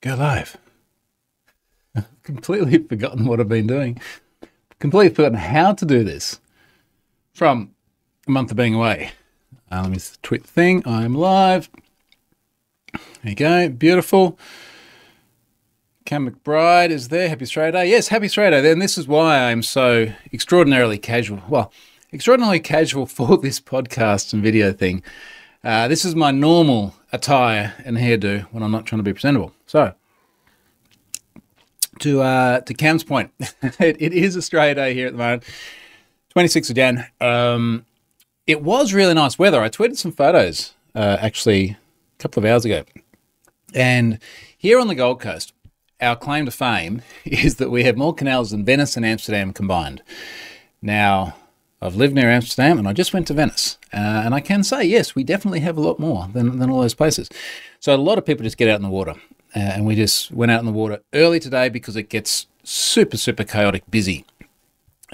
go live. completely forgotten what I've been doing. Completely forgotten how to do this from a month of being away. Uh, let me tweet the thing. I'm live. There you go. Beautiful. Cam McBride is there. Happy Australia Day. Yes, happy Australia Day. And this is why I'm so extraordinarily casual. Well, extraordinarily casual for this podcast and video thing. Uh, this is my normal attire and hairdo when I'm not trying to be presentable. So, to uh, to Cam's point, it, it is Australia Day here at the moment, 26th of Jan. Um, it was really nice weather. I tweeted some photos uh, actually a couple of hours ago, and here on the Gold Coast, our claim to fame is that we have more canals than Venice and Amsterdam combined. Now, I've lived near Amsterdam and I just went to Venice. Uh, and I can say, yes, we definitely have a lot more than, than all those places. So a lot of people just get out in the water. Uh, and we just went out in the water early today because it gets super, super chaotic busy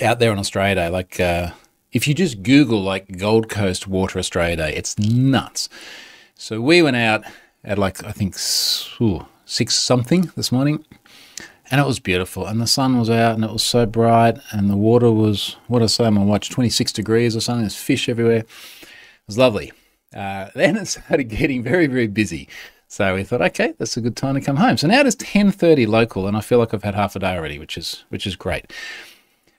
out there on Australia Day. Like, uh, if you just Google like Gold Coast Water Australia Day, it's nuts. So we went out at like, I think, ooh, six something this morning and it was beautiful. And the sun was out, and it was so bright, and the water was what I say on my watch, 26 degrees or something. There's fish everywhere. It was lovely. Uh, then it started getting very, very busy. So we thought, okay, that's a good time to come home. So now it is 10:30 local, and I feel like I've had half a day already, which is which is great.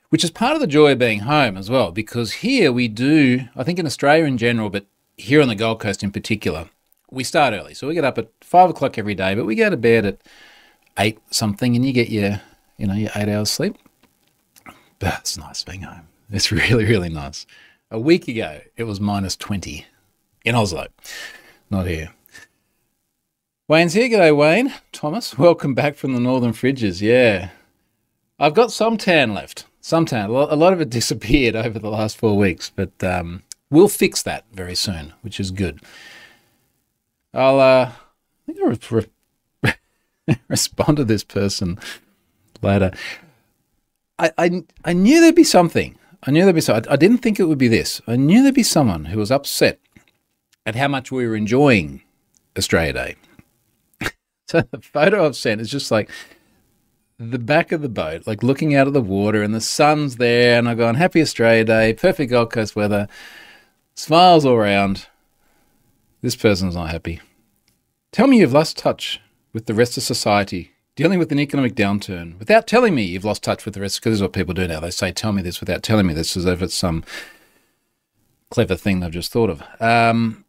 Which is part of the joy of being home as well, because here we do, I think in Australia in general, but here on the Gold Coast in particular, we start early. So we get up at five o'clock every day, but we go to bed at eight something and you get your, you know, your eight hours sleep. It's nice being home. It's really, really nice. A week ago, it was minus 20 in Oslo, not here. Wayne's here. G'day, Wayne. Thomas, welcome back from the Northern Fridges. Yeah. I've got some tan left. Some tan. A lot of it disappeared over the last four weeks, but um, we'll fix that very soon, which is good. I'll, uh, I think I'll respond to this person later. I, I, I knew there'd be something. I knew there'd be something. I didn't think it would be this. I knew there'd be someone who was upset at how much we were enjoying Australia Day. so the photo I've sent is just like the back of the boat, like looking out at the water, and the sun's there, and I've gone, Happy Australia Day, perfect Gold Coast weather, smiles all around. This person's not happy. Tell me you've lost touch with the rest of society, dealing with an economic downturn, without telling me you've lost touch with the rest, because this is what people do now. They say, tell me this without telling me this, as if it's some clever thing they've just thought of. Um,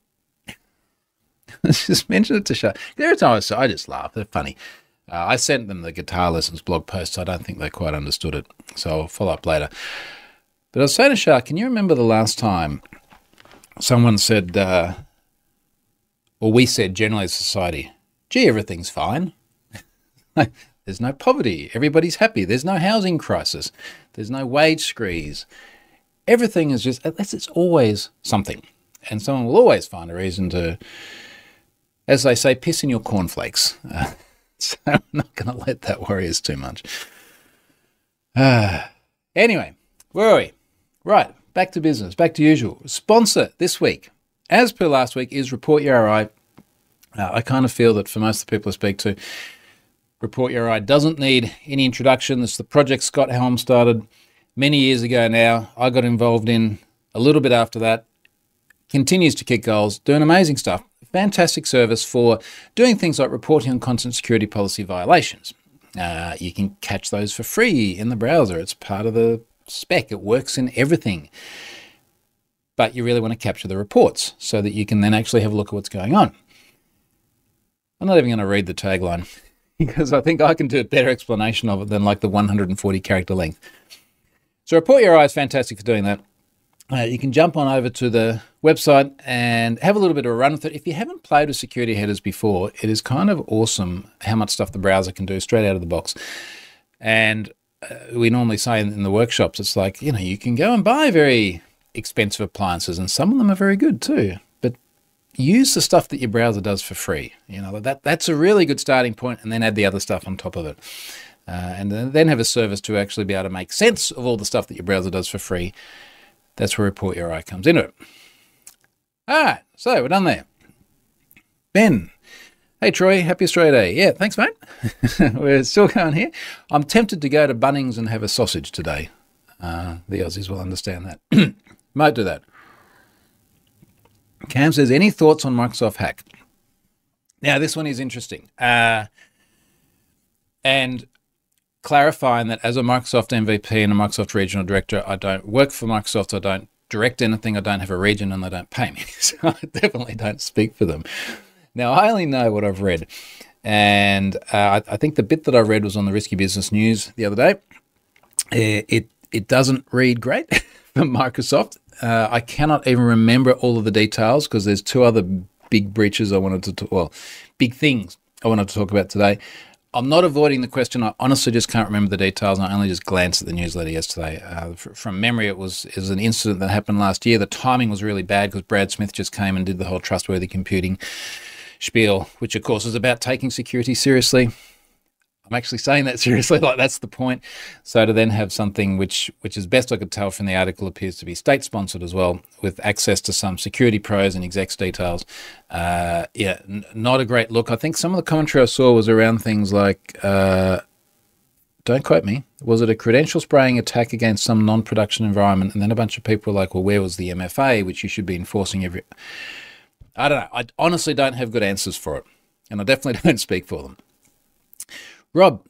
just mention it to show. Every time I, I just laugh. They're funny. Uh, I sent them the guitar lessons blog post. I don't think they quite understood it, so I'll follow up later. But I was saying to Shark, can you remember the last time someone said, uh, or we said generally as society, gee, everything's fine. There's no poverty. Everybody's happy. There's no housing crisis. There's no wage squeeze. Everything is just, it's always something. And someone will always find a reason to, as they say, piss in your cornflakes. Uh, so I'm not going to let that worry us too much. Uh, anyway, where are we? Right, back to business, back to usual. Sponsor this week, as per last week, is Report URI uh, I kind of feel that for most of the people I speak to, Report URI doesn't need any introduction. It's the project Scott Helme started many years ago now. I got involved in a little bit after that. Continues to kick goals, doing amazing stuff. Fantastic service for doing things like reporting on content security policy violations. Uh, you can catch those for free in the browser. It's part of the spec, it works in everything. But you really want to capture the reports so that you can then actually have a look at what's going on. I'm not even going to read the tagline because I think I can do a better explanation of it than like the 140 character length. So Report URI is fantastic for doing that. Uh, you can jump on over to the website and have a little bit of a run with it. If you haven't played with security headers before, it is kind of awesome how much stuff the browser can do straight out of the box. And uh, we normally say in the workshops, it's like, you know, you can go and buy very expensive appliances, and some of them are very good too use the stuff that your browser does for free. You know that that's a really good starting point, and then add the other stuff on top of it, uh, and then have a service to actually be able to make sense of all the stuff that your browser does for free. That's where Report URI comes into it. All right, so we're done there. Ben, Hey Troy, happy Australia Day. Yeah, thanks, mate. We're still going here. I'm tempted to go to Bunnings and have a sausage today. Uh, the Aussies will understand that. Might do that. Cam says, any thoughts on Microsoft hack? Now, this one is interesting. Uh, and clarifying that as a Microsoft MVP and a Microsoft regional director, I don't work for Microsoft, I don't direct anything, I don't have a region, and they don't pay me. So I definitely don't speak for them. Now, I only know what I've read. And uh, I, I, think the bit that I read was on the Risky Business News the other day. Uh, it, it doesn't read great for Microsoft. Uh, I cannot even remember all of the details because there's two other big breaches I wanted to talk, well, big things I wanted to talk about today. I'm not avoiding the question. I honestly just can't remember the details. I only just glanced at the newsletter yesterday. Uh, from memory, it was, it was an incident that happened last year. The timing was really bad because Brad Smith just came and did the whole trustworthy computing spiel, which of course is about taking security seriously. I'm actually saying that seriously, like that's the point. So to then have something which, which is best I could tell from the article, appears to be state sponsored as well, with access to some security pros and execs details. Uh, yeah, n- not a great look. I think some of the commentary I saw was around things like, uh, don't quote me, was it a credential spraying attack against some non-production environment? And then a bunch of people were like, well, where was the MFA, which you should be enforcing every. I don't know. I honestly don't have good answers for it, and I definitely don't speak for them. Rob,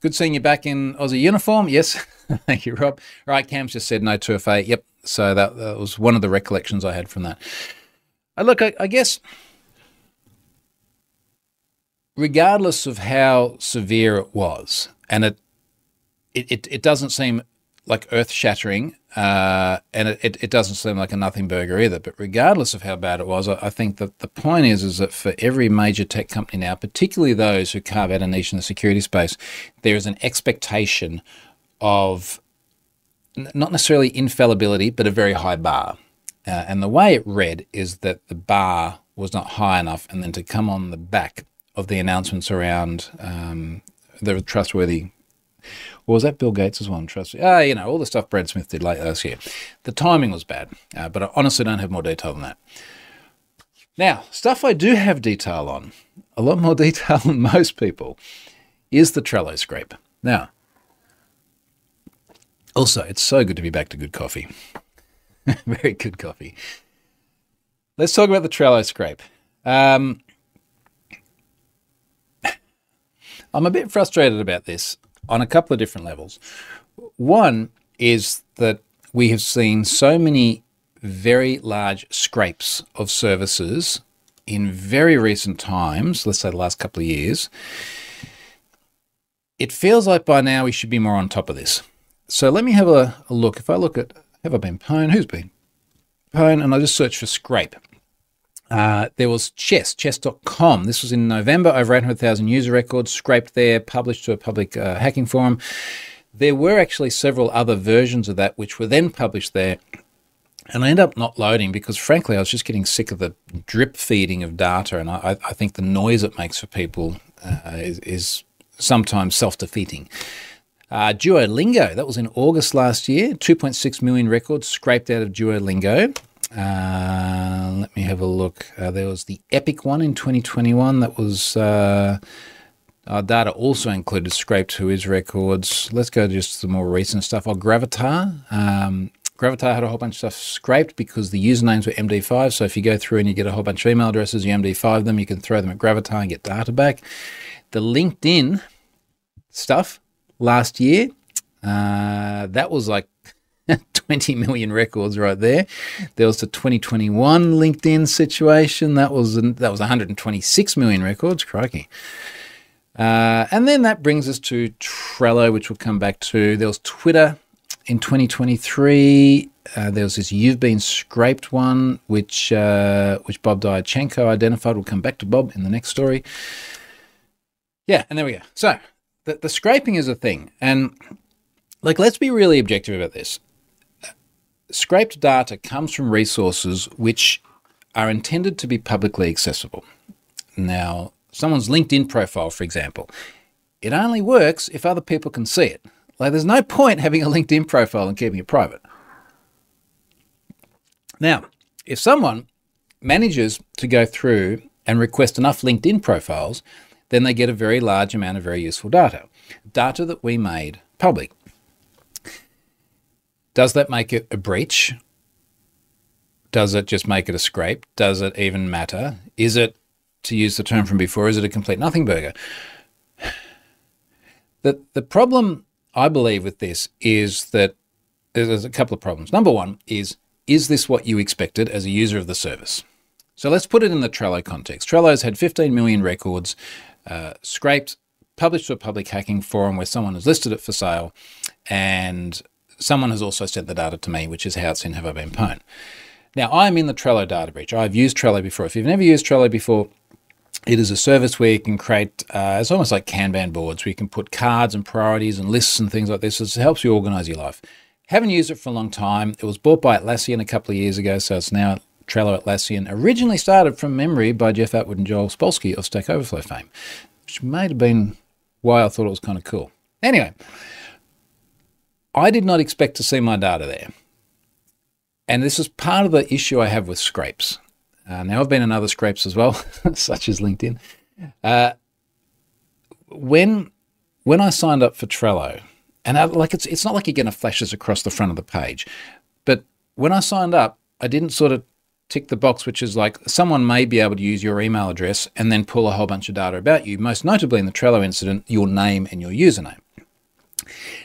good seeing you back in Aussie uniform. Yes, thank you, Rob. Right, Cam's just said no 2FA. Yep, so that, that was one of the recollections I had from that. Uh, look, I, I guess regardless of how severe it was, and it it, it, it doesn't seem like earth shattering, uh, and it, it, it, doesn't seem like a nothing burger either. But regardless of how bad it was, I, I, think that the point is is that for every major tech company now, particularly those who carve out a niche in the security space, there is an expectation of not necessarily infallibility, but a very high bar. Uh, and the way it read is that the bar was not high enough, and then to come on the back of the announcements around um, the trustworthy or was that Bill Gates as well? Trust me. Ah, you know, all the stuff Brad Smith did late last year. The timing was bad, uh, but I honestly don't have more detail than that. Now, stuff I do have detail on, a lot more detail than most people, is the Trello scrape. Now, also, it's so good to be back to good coffee. Very good coffee. Let's talk about the Trello scrape. Um, I'm a bit frustrated about this on a couple of different levels. One is that we have seen so many very large scrapes of services in very recent times, let's say the last couple of years. It feels like by now we should be more on top of this. So let me have a, a look. If I look at, have I been pwn? Who's been pwn? And I just search for scrape. Uh, there was Chess, chess.com. This was in November, over 800,000 user records scraped there, published to a public uh, hacking forum. There were actually several other versions of that which were then published there. And I end up not loading because, frankly, I was just getting sick of the drip feeding of data. And I, I think the noise it makes for people uh, is, is, sometimes self defeating. Uh, Duolingo, that was in August last year, 2.6 million records scraped out of Duolingo. Uh, let me have a look. Uh, there was the Epic one in 2021 that was. Uh, our data also included scraped to his records. Let's go to just the more recent stuff. Oh, Gravatar. Um, Gravatar had a whole bunch of stuff scraped because the usernames were MD5. So if you go through and you get a whole bunch of email addresses, you MD5 them, you can throw them at Gravatar and get data back. The LinkedIn stuff last year, uh, that was like 20 million records right there. There was the 2021 LinkedIn situation. That was that was 126 million records. Crikey. Uh, and then that brings us to Trello, which we'll come back to. There was Twitter in 2023. Uh, there was this "You've Been Scraped" one, which uh, which Bob Diachenko identified. We'll come back to Bob in the next story. Yeah, and there we go. So the, the scraping is a thing, and like let's be really objective about this scraped data comes from resources which are intended to be publicly accessible. Now, someone's LinkedIn profile, for example, it only works if other people can see it. Like, there's no point having a LinkedIn profile and keeping it private. Now, if someone manages to go through and request enough LinkedIn profiles, then they get a very large amount of very useful data. Data that we made public. Does that make it a breach? Does it just make it a scrape? Does it even matter? Is it, to use the term from before, is it a complete nothing burger? The, the problem I believe with this is that there's a couple of problems. Number one is, is this what you expected as a user of the service? So let's put it in the Trello context. Trello's had 15 million records uh, scraped, published to a public hacking forum where someone has listed it for sale, and someone has also sent the data to me, which is how it's in Have I Been Pwned. Now, I'm in the Trello data breach. I've used Trello before. If you've never used Trello before, it is a service where you can create, uh, it's almost like Kanban boards, where you can put cards and priorities and lists and things like this. It helps you organize your life. Haven't used it for a long time. It was bought by Atlassian a couple of years ago, so it's now Trello Atlassian. Originally started from memory by Jeff Atwood and Joel Spolsky of Stack Overflow fame, which may have been why I thought it was kind of cool. Anyway, I did not expect to see my data there. And this is part of the issue I have with scrapes. Uh, now, I've been in other scrapes as well, such as LinkedIn. Uh, when when I signed up for Trello, and I, like it's it's not like you're going to flash this across the front of the page, but when I signed up, I didn't sort of tick the box, which is like someone may be able to use your email address and then pull a whole bunch of data about you. Most notably in the Trello incident, your name and your username.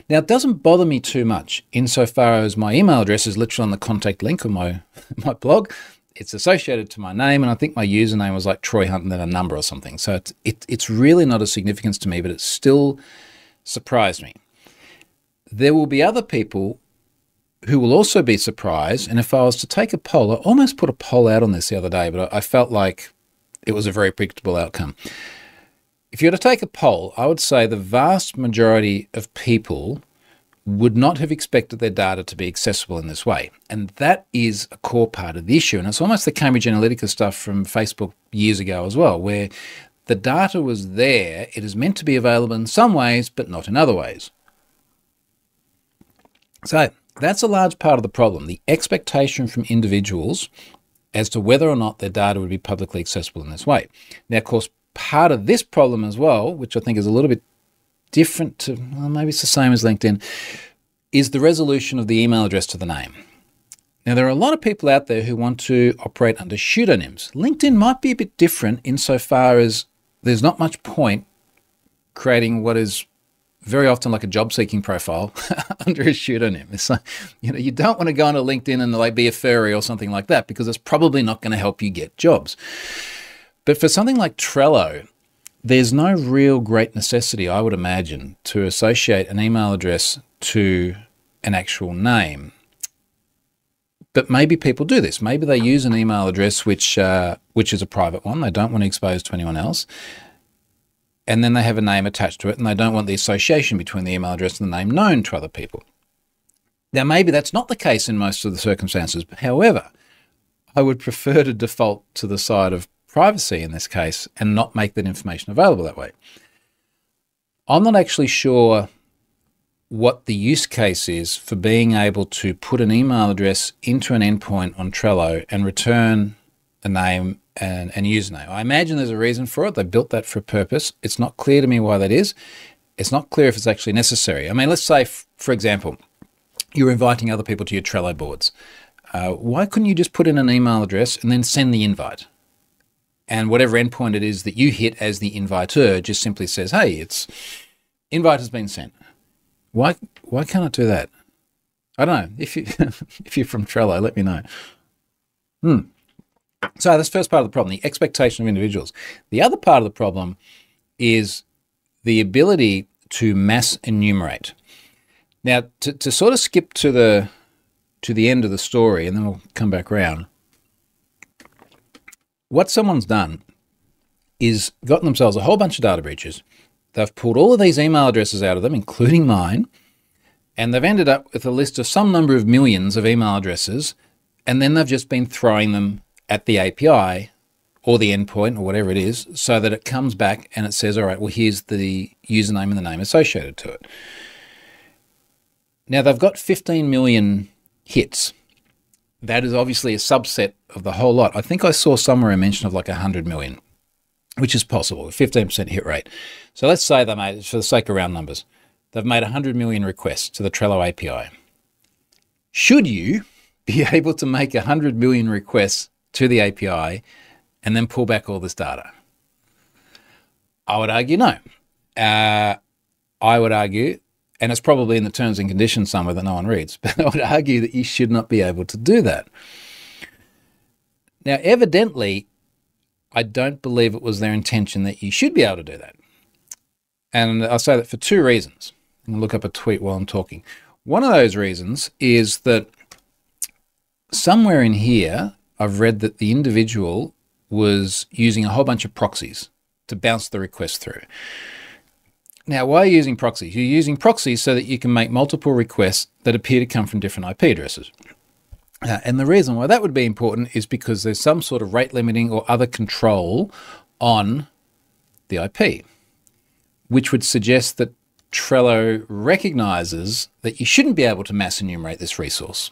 Now, it doesn't bother me too much insofar as my email address is literally on the contact link of my, my blog. It's associated to my name, and I think my username was like Troy Hunt and then a number or something. So it's, it, it's really not a significance to me, but it still surprised me. There will be other people who will also be surprised. And if I was to take a poll, I almost put a poll out on this the other day, but I felt like it was a very predictable outcome. If you were to take a poll, I would say the vast majority of people would not have expected their data to be accessible in this way. And that is a core part of the issue. And it's almost the Cambridge Analytica stuff from Facebook years ago as well, where the data was there. It is meant to be available in some ways, but not in other ways. So that's a large part of the problem the expectation from individuals as to whether or not their data would be publicly accessible in this way. Now, of course, part of this problem as well, which I think is a little bit different to, well, maybe it's the same as LinkedIn, is the resolution of the email address to the name. Now, there are a lot of people out there who want to operate under pseudonyms. LinkedIn might be a bit different insofar as there's not much point creating what is very often like a job seeking profile under a pseudonym. Like, you know, you don't want to go onto LinkedIn and like be a furry or something like that because it's probably not going to help you get jobs. But for something like Trello, there's no real great necessity, I would imagine, to associate an email address to an actual name. But maybe people do this. Maybe they use an email address which uh, which is a private one. They don't want to expose to anyone else and then they have a name attached to it, and they don't want the association between the email address and the name known to other people. Now, maybe that's not the case in most of the circumstances. However, I would prefer to default to the side of privacy in this case and not make that information available that way. I'm not actually sure what the use case is for being able to put an email address into an endpoint on Trello and return a name and, and username. I imagine there's a reason for it. They built that for a purpose. It's not clear to me why that is. It's not clear if it's actually necessary. I mean, let's say, f- for example, you're inviting other people to your Trello boards. Uh, why couldn't you just put in an email address and then send the invite? And whatever endpoint it is that you hit as the inviter just simply says, "Hey, it's invite has been sent." Why why can't it do that? I don't know. If you if you're from Trello, let me know. Hmm. So that's first part of the problem, the expectation of individuals. The other part of the problem is the ability to mass enumerate. Now, to, to sort of skip to the to the end of the story, and then we'll come back around. What someone's done is gotten themselves a whole bunch of data breaches. They've pulled all of these email addresses out of them, including mine, and they've ended up with a list of some number of millions of email addresses, and then they've just been throwing them at the API or the endpoint or whatever it is so that it comes back and it says, all right, well, here's the username and the name associated to it. Now, they've got 15 million hits. That is obviously a subset of the whole lot. I think I saw somewhere a mention of like 100 million. which is possible, a 15% hit rate. So let's say they made, for the sake of round numbers, they've made 100 million requests to the Trello API. Should you be able to make 100 million requests to the API and then pull back all this data? I would argue no. Uh, I would argue, and it's probably in the terms and conditions somewhere that no one reads, but I would argue that you should not be able to do that. Now, evidently, I don't believe it was their intention that you should be able to do that. And I'll say that for two reasons. I'm going to look up a tweet while I'm talking. One of those reasons is that somewhere in here, I've read that the individual was using a whole bunch of proxies to bounce the request through. Now, why are you using proxies? You're using proxies so that you can make multiple requests that appear to come from different IP addresses. Uh, and the reason why that would be important is because there's some sort of rate limiting or other control on the IP, which would suggest that Trello recognizes that you shouldn't be able to mass enumerate this resource.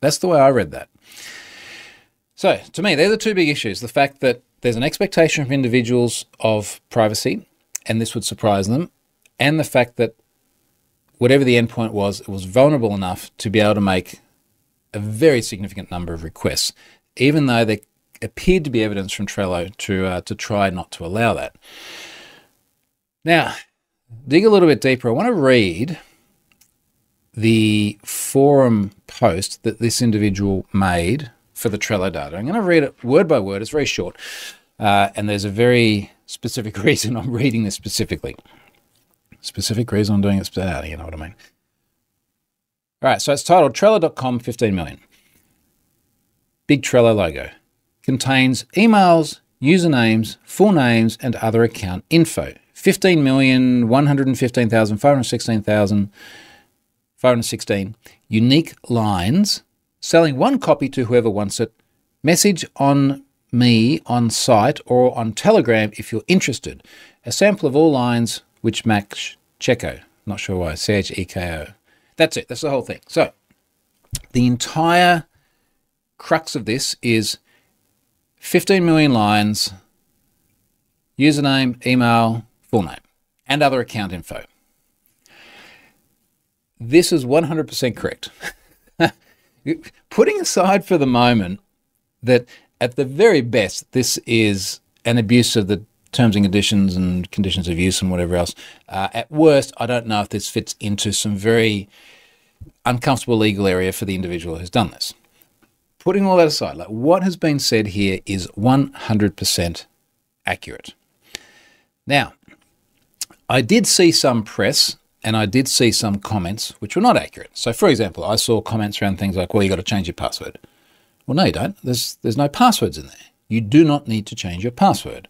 That's the way I read that. So, to me, they're the two big issues the fact that there's an expectation from individuals of privacy, and this would surprise them, and the fact that whatever the endpoint was, it was vulnerable enough to be able to make a very significant number of requests, even though there appeared to be evidence from Trello to uh, to try not to allow that. Now, dig a little bit deeper. I want to read the forum post that this individual made for the Trello data. I'm going to read it word by word. It's very short, uh, and there's a very specific reason I'm reading this specifically. Specific reason I'm doing it. Uh, you know what I mean. All right, so it's titled Trello.com 15 million. Big Trello logo. Contains emails, usernames, full names, and other account info. 15,115,516,516 unique lines, selling one copy to whoever wants it. Message on me on site or on Telegram if you're interested. A sample of all lines which match Cheko. Not sure why. C H E K O. That's it. That's the whole thing. So the entire crux of this is 15 million lines, username, email, full name, and other account info. This is 100% correct. Putting aside for the moment that at the very best, this is an abuse of the terms and conditions and conditions of use and whatever else. Uh, at worst, I don't know if this fits into some very uncomfortable legal area for the individual who's done this. Putting all that aside, like what has been said here is 100% accurate. Now, I did see some press and I did see some comments which were not accurate. So, for example, I saw comments around things like, well, you've got to change your password. Well, no, you don't. There's, there's no passwords in there. You do not need to change your password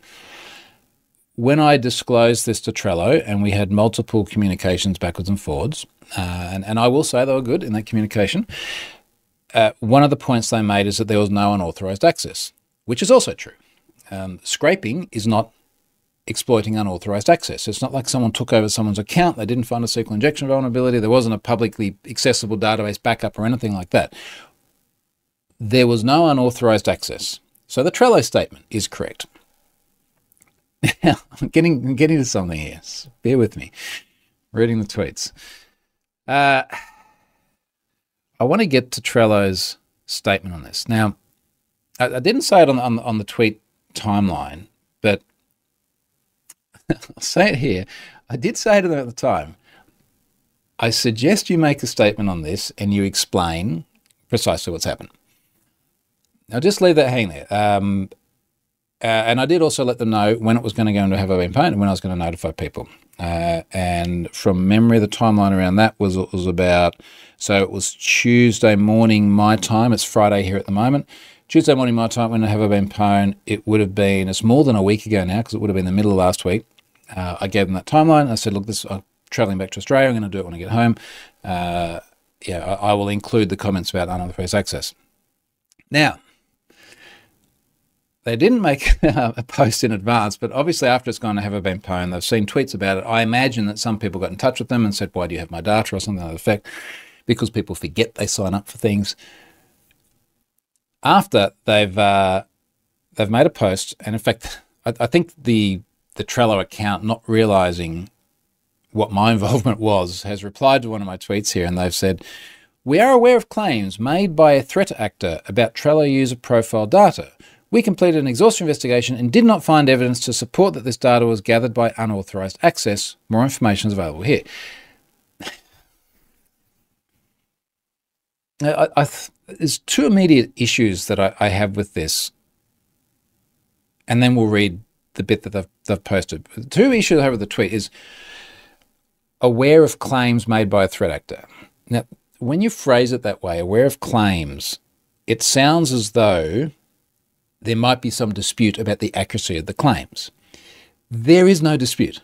when I disclosed this to Trello, and we had multiple communications backwards and forwards, uh, and, and I will say they were good in that communication, uh, one of the points they made is that there was no unauthorized access, which is also true. Um, scraping is not exploiting unauthorized access. It's not like someone took over someone's account, they didn't find a SQL injection vulnerability, there wasn't a publicly accessible database backup or anything like that. There was no unauthorized access. So the Trello statement is correct. Now, I'm getting, I'm getting to something here. So bear with me. Reading the tweets. Uh, I want to get to Trello's statement on this. Now, I, I didn't say it on, on, on the tweet timeline, but I'll say it here. I did say them at the time. I suggest you make a statement on this and you explain precisely what's happened. Now, just leave that hanging there. Um, uh, and I did also let them know when it was going to go into Have I Been Pwned and when I was going to notify people. Uh, and from memory, the timeline around that was was about so it was Tuesday morning my time. It's Friday here at the moment. Tuesday morning my time when I Have I Been Pwned, it would have been it's more than a week ago now because it would have been the middle of last week. Uh, I gave them that timeline. I said, look, this I'm traveling back to Australia. I'm going to do it when I get home. Uh, yeah, I, I will include the comments about unauthorized access. Now, they didn't make a post in advance, but obviously after it's gone to Have I Been Pwned, they've seen tweets about it. I imagine that some people got in touch with them and said, "Why do you have my data?" or something to that effect, because people forget they sign up for things. After they've uh, they've made a post, and in fact, I, I think the the Trello account, not realizing what my involvement was, has replied to one of my tweets here, and they've said, "We are aware of claims made by a threat actor about Trello user profile data." We completed an exhaustive investigation and did not find evidence to support that this data was gathered by unauthorized access. More information is available here. I, I, there's two immediate issues that I, I, have with this, and then we'll read the bit that they've, they've posted. The two issues I have with the tweet is aware of claims made by a threat actor. Now, when you phrase it that way, aware of claims, it sounds as though there might be some dispute about the accuracy of the claims. There is no dispute.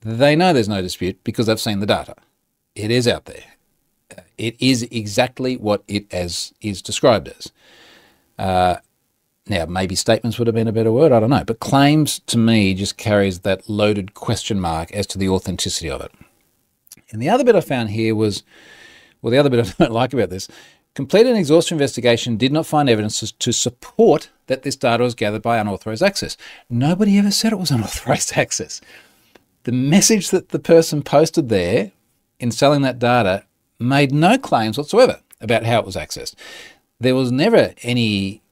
They know there's no dispute because they've seen the data. It is out there it is exactly what it as is described as. Uh, now, maybe statements would have been a better word, I don't know. But claims to me just carries that loaded question mark as to the authenticity of it. And the other bit I found here was, well, the other bit I don't like about this completed an exhaustive investigation, did not find evidence to support that this data was gathered by unauthorized access. Nobody ever said it was unauthorized access. The message that the person posted there in selling that data made no claims whatsoever about how it was accessed. There was never any,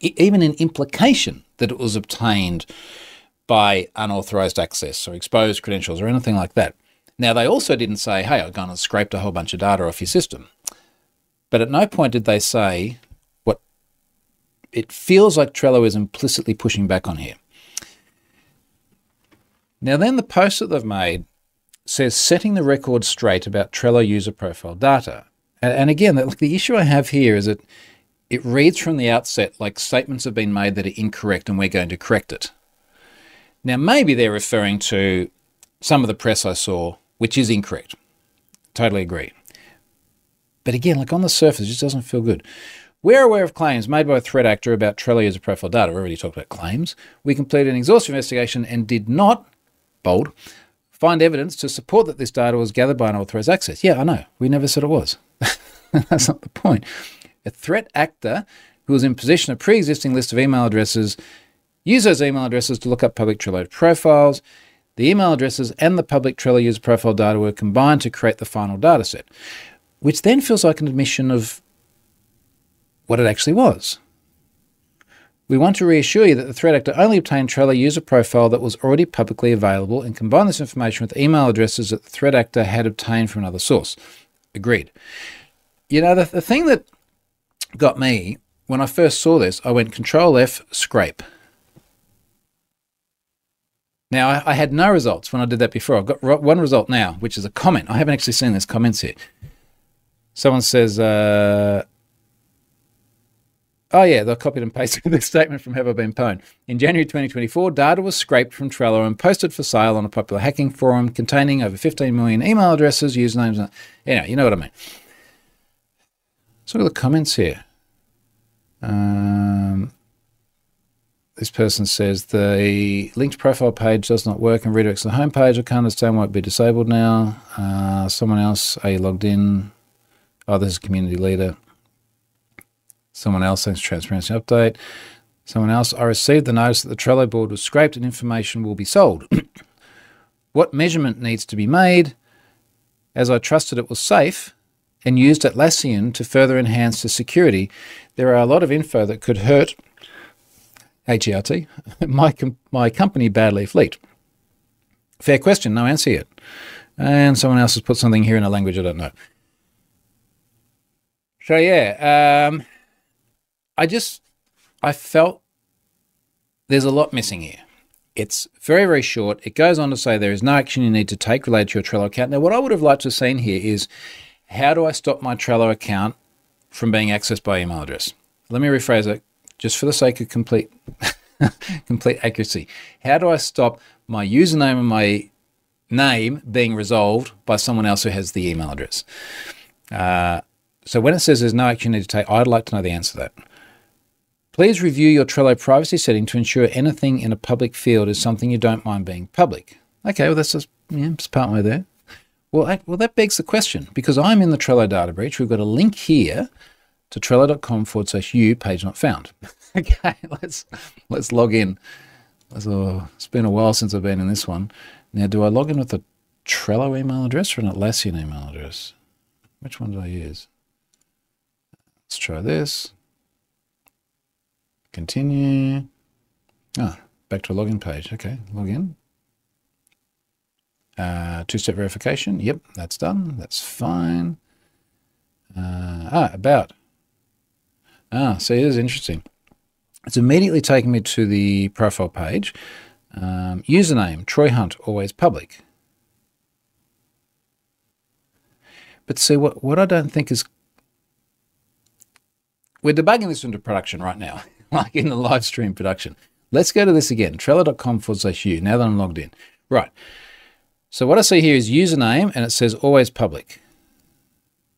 even an implication that it was obtained by unauthorized access or exposed credentials or anything like that. Now, they also didn't say, hey, I've gone and scraped a whole bunch of data off your system. But at no point did they say what it feels like Trello is implicitly pushing back on here. Now, then the post that they've made says setting the record straight about Trello user profile data. And, and again, the, the issue I have here is that it reads from the outset like statements have been made that are incorrect and we're going to correct it. Now, maybe they're referring to some of the press I saw, which is incorrect. Totally agree. But again, like on the surface, it just doesn't feel good. We're aware of claims made by a threat actor about Trello user profile data. We've already talked about claims. We completed an exhaustive investigation and did not, bold, find evidence to support that this data was gathered by an authorized access. Yeah, I know. We never said it was. That's not the point. A threat actor who was in possession of pre-existing list of email addresses used those email addresses to look up public Trello profiles. The email addresses and the public Trello user profile data were combined to create the final data set, which then feels like an admission of what it actually was. We want to reassure you that the threat actor only obtained Trello user profile that was already publicly available and combined this information with email addresses that the threat actor had obtained from another source. Agreed. You know, the, the thing that got me when I first saw this, I went Control F, scrape. Now, I, I, had no results when I did that before. I've got one result now, which is a comment. I haven't actually seen this comments here. Someone says, uh, Oh, yeah, they copied and pasted this statement from Have I Been Pwned. In January 2024, data was scraped from Trello and posted for sale on a popular hacking forum containing over 15 million email addresses, usernames. And, know, you know what I mean. Let's look at the comments here. Um, this person says the linked profile page does not work and redirects the homepage. I can't understand why it'd be disabled now. Uh, someone else, are you logged in? Oh, this is community leader. Someone else sends transparency update. Someone else, I received the notice that the Trello board was scraped and information will be sold. what measurement needs to be made? As I trusted it was safe and used Atlassian to further enhance the security, there are a lot of info that could hurt HERT, my, com- my company badly fleet. Fair question, no answer yet. And someone else has put something here in a language I don't know. So yeah, um, I just I felt there's a lot missing here. It's very, very short. It goes on to say there is no action you need to take related to your Trello account. Now, what I would have liked to have seen here is how do I stop my Trello account from being accessed by email address? Let me rephrase it just for the sake of complete complete accuracy. How do I stop my username and my name being resolved by someone else who has the email address? Uh, so when it says there's no action you need to take, I'd like to know the answer to that. Please review your Trello privacy setting to ensure anything in a public field is something you don't mind being public. Okay, well, that's just, yeah, just part way there. Well, I, well, that begs the question because I'm in the Trello data breach. We've got a link here to trello.com forward slash u page not found. okay, let's let's log in. So it's been a while since I've been in this one. Now, do I log in with a Trello email address or an Atlassian email address? Which one do I use? Let's try this. Continue. Ah, back to a login page. Okay, log in. Uh, two-step verification. Yep, that's done. That's fine. Uh, ah, about. Ah, see, this is interesting. It's immediately taken me to the profile page. Um, username, Troy Hunt, always public. But see, what, what I don't think is... We're debugging this into production right now, like in the live stream production. Let's go to this again, trello.com forward slash u, now that I'm logged in. Right. So what I see here is username, and it says always public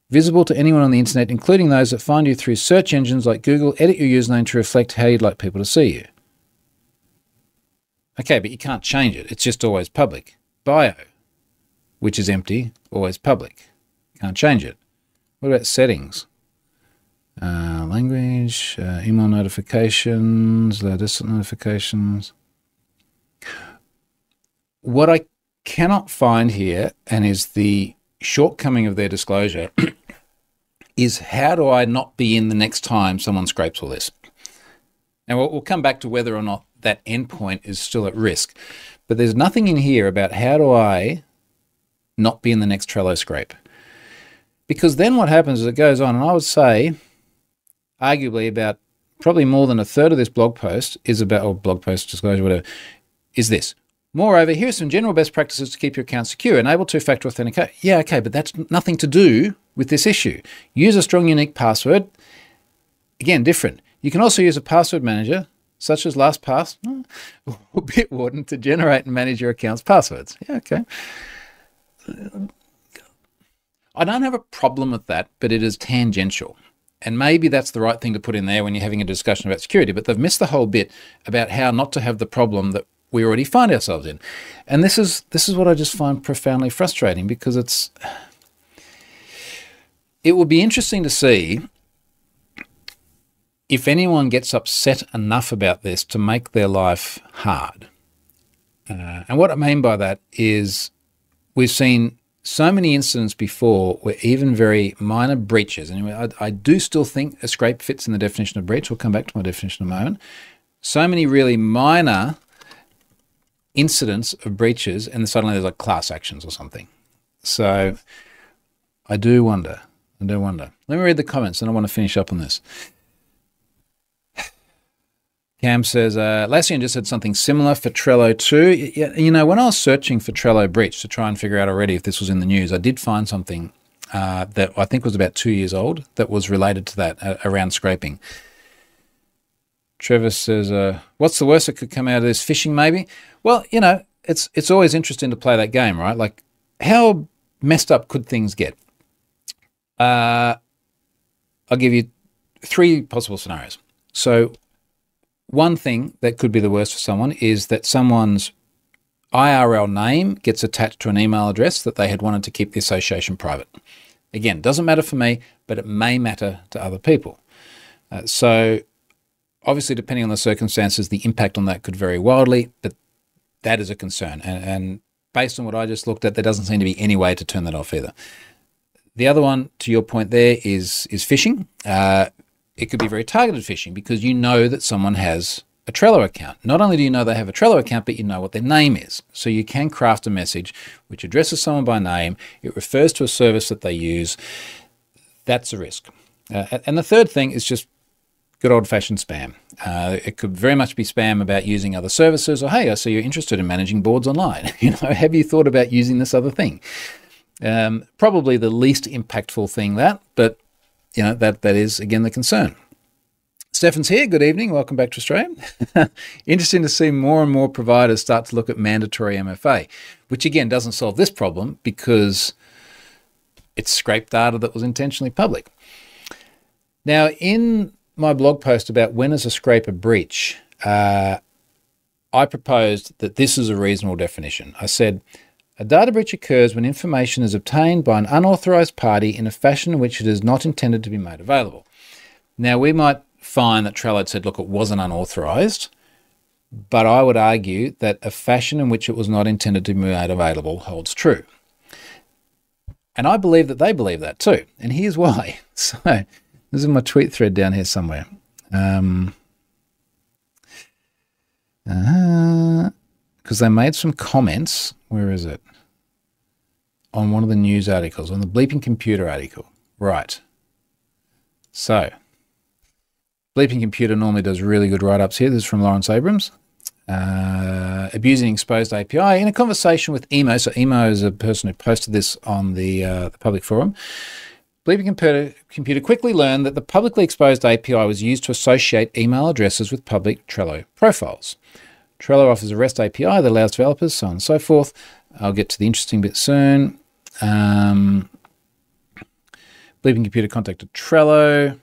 visible to anyone on the internet, including those that find you through search engines like Google. Edit your username to reflect how you'd like people to see you. Okay, but you can't change it. It's just always public. Bio, which is empty, always public. Can't change it. What about settings? Uh, language, uh, email notifications, low distant notifications. What I cannot find here, and is the shortcoming of their disclosure is how do I not be in the next time someone scrapes all this? Now, we'll, we'll come back to whether or not that endpoint is still at risk, but there's nothing in here about how do I not be in the next Trello scrape. Because then what happens is it goes on, and I would say, arguably, about probably more than a third of this blog post is about, or blog post disclosure, whatever, is this. Moreover, here are some general best practices to keep your account secure. Enable two-factor authentication. Yeah, okay, but that's nothing to do with this issue. Use a strong, unique password. Again, different. You can also use a password manager, such as LastPass or Bitwarden, to generate and manage your account's passwords. Yeah, okay. I don't have a problem with that, but it is tangential. And maybe that's the right thing to put in there when you're having a discussion about security, but they've missed the whole bit about how not to have the problem that we already find ourselves in. And this is this is what I just find profoundly frustrating because it's it would be interesting to see if anyone gets upset enough about this to make their life hard. Uh, and what I mean by that is we've seen so many incidents before were even very minor breaches, Anyway, I, I do still think a scrape fits in the definition of breach. We'll come back to my definition in a moment. So many really minor incidents of breaches, and suddenly there's like class actions or something. So I do wonder. I do wonder. Let me read the comments, and I want to finish up on this. Cam says, uh, Atlassian just said something similar for Trello too. You know, when I was searching for Trello breach to try and figure out already if this was in the news, I did find something uh, that I think was about two years old that was related to that uh, around scraping. Trevor says, uh, "What's the worst that could come out of this? Phishing, maybe." Well, you know, it's it's always interesting to play that game, right? Like, how messed up could things get? Uh, I'll give you three possible scenarios. So, one thing that could be the worst for someone is that someone's IRL name gets attached to an email address that they had wanted to keep the association private. Again, doesn't matter for me, but it may matter to other people. Uh, so Obviously, depending on the circumstances, the impact on that could vary wildly, but that is a concern. And, and based on what I just looked at, there doesn't seem to be any way to turn that off either. The other one, to your point there, is is phishing. Uh, it could be very targeted phishing because you know that someone has a Trello account. Not only do you know they have a Trello account, but you know what their name is. So you can craft a message which addresses someone by name. It refers to a service that they use. That's a risk. Uh, and the third thing is just good old fashioned spam. Uh, it could very much be spam about using other services, or hey, I see you're interested in managing boards online. you know, have you thought about using this other thing? Um, probably the least impactful thing that, but you know that that is again the concern. Stefan's here. Good evening. Welcome back to Australia. Interesting to see more and more providers start to look at mandatory MFA, which again doesn't solve this problem because it's scraped data that was intentionally public. Now, in my blog post about when is a scrape a breach, uh, I proposed that this is a reasonable definition. I said, a data breach occurs when information is obtained by an unauthorized party in a fashion in which it is not intended to be made available. Now, we might find that Trello said, look, it wasn't unauthorized, but I would argue that a fashion in which it was not intended to be made available holds true. And I believe that they believe that too. And here's why. So, this is my tweet thread down here somewhere. Um, because they made some comments. Where is it? On one of the news articles, on the Bleeping Computer article. Right. So, Bleeping Computer normally does really good write ups here. This is from Lawrence Abrams. Uh, abusing exposed API in a conversation with Emo. So, Emo is a person who posted this on the, uh, the public forum. Bleeping Computer, Computer quickly learned that the publicly exposed API was used to associate email addresses with public Trello profiles. Trello offers a REST API that allows developers, so on and so forth. I'll get to the interesting bit soon. Um, Bleeping Computer contacted Trello.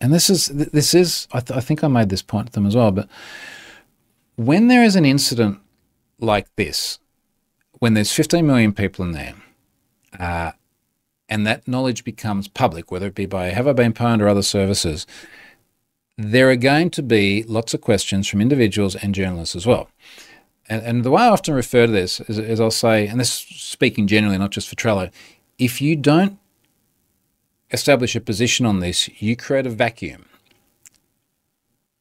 And this is, this is I, th- I think I made this point to them as well, but when there is an incident like this, when there's 15 million people in there, uh, and that knowledge becomes public, whether it be by Have I Been Pwned or other services, there are going to be lots of questions from individuals and journalists as well. And, and the way I often refer to this is, is I'll say, and this speaking generally, not just for Trello, if you don't establish a position on this, you create a vacuum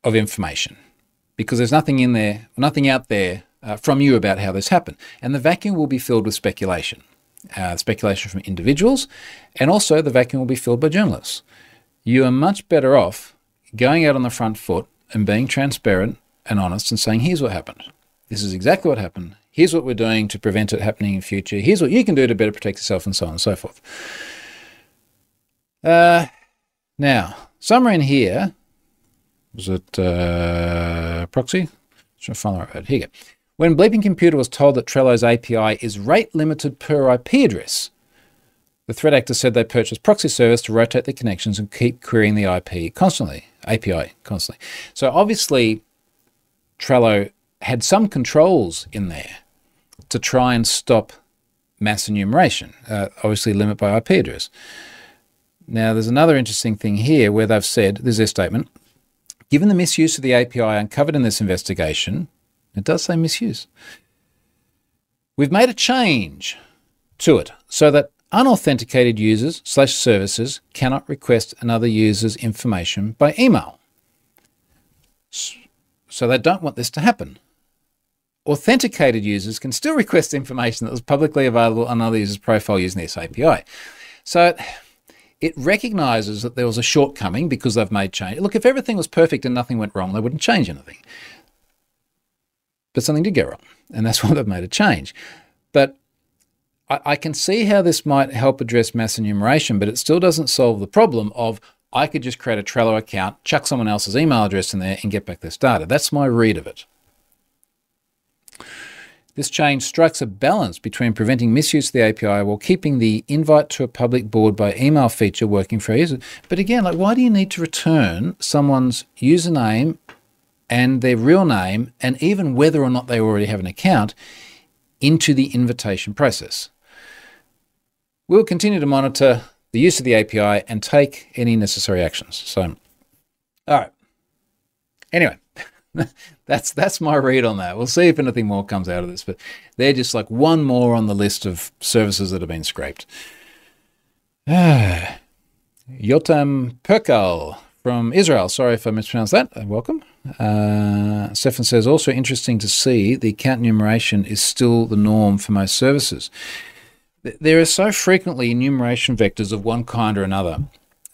of information because there's nothing in there, nothing out there uh, from you about how this happened. And the vacuum will be filled with speculation, uh, speculation from individuals, and also the vacuum will be filled by journalists. You are much better off going out on the front foot and being transparent and honest and saying, here's what happened. This is exactly what happened. Here's what we're doing to prevent it happening in future. Here's what you can do to better protect yourself, and so on and so forth. Uh, now, somewhere in here, was it uh, proxy? Should I find the right word? Here you go. When Bleeping Computer was told that Trello's API is rate limited per IP address, the threat actor said they purchased proxy service to rotate the connections and keep querying the IP constantly, API constantly. So obviously, Trello had some controls in there to try and stop mass enumeration, uh, obviously limit by IP address. Now, there's another interesting thing here where they've said, there's their statement, given the misuse of the API uncovered in this investigation, it does say misuse, we've made a change to it so that unauthenticated users slash services cannot request another user's information by email. So they don't want this to happen authenticated users can still request information that was publicly available on another user's profile using this API. So it recognizes that there was a shortcoming because they've made change. Look, if everything was perfect and nothing went wrong, they wouldn't change anything. But something did go wrong, and that's why they've made a change. But I, I can see how this might help address mass enumeration, but it still doesn't solve the problem of I could just create a Trello account, chuck someone else's email address in there, and get back this data. That's my read of it. This change strikes a balance between preventing misuse of the API while keeping the invite to a public board by email feature working for users. But again, like why do you need to return someone's username and their real name and even whether or not they already have an account into the invitation process? We'll continue to monitor the use of the API and take any necessary actions. So, all right. Anyway, that's that's my read on that. We'll see if anything more comes out of this, but they're just like one more on the list of services that have been scraped. Yotam Perkal from Israel. Sorry if I mispronounced that. Uh, welcome. Uh, Stefan says also interesting to see the account enumeration is still the norm for most services. There are so frequently enumeration vectors of one kind or another,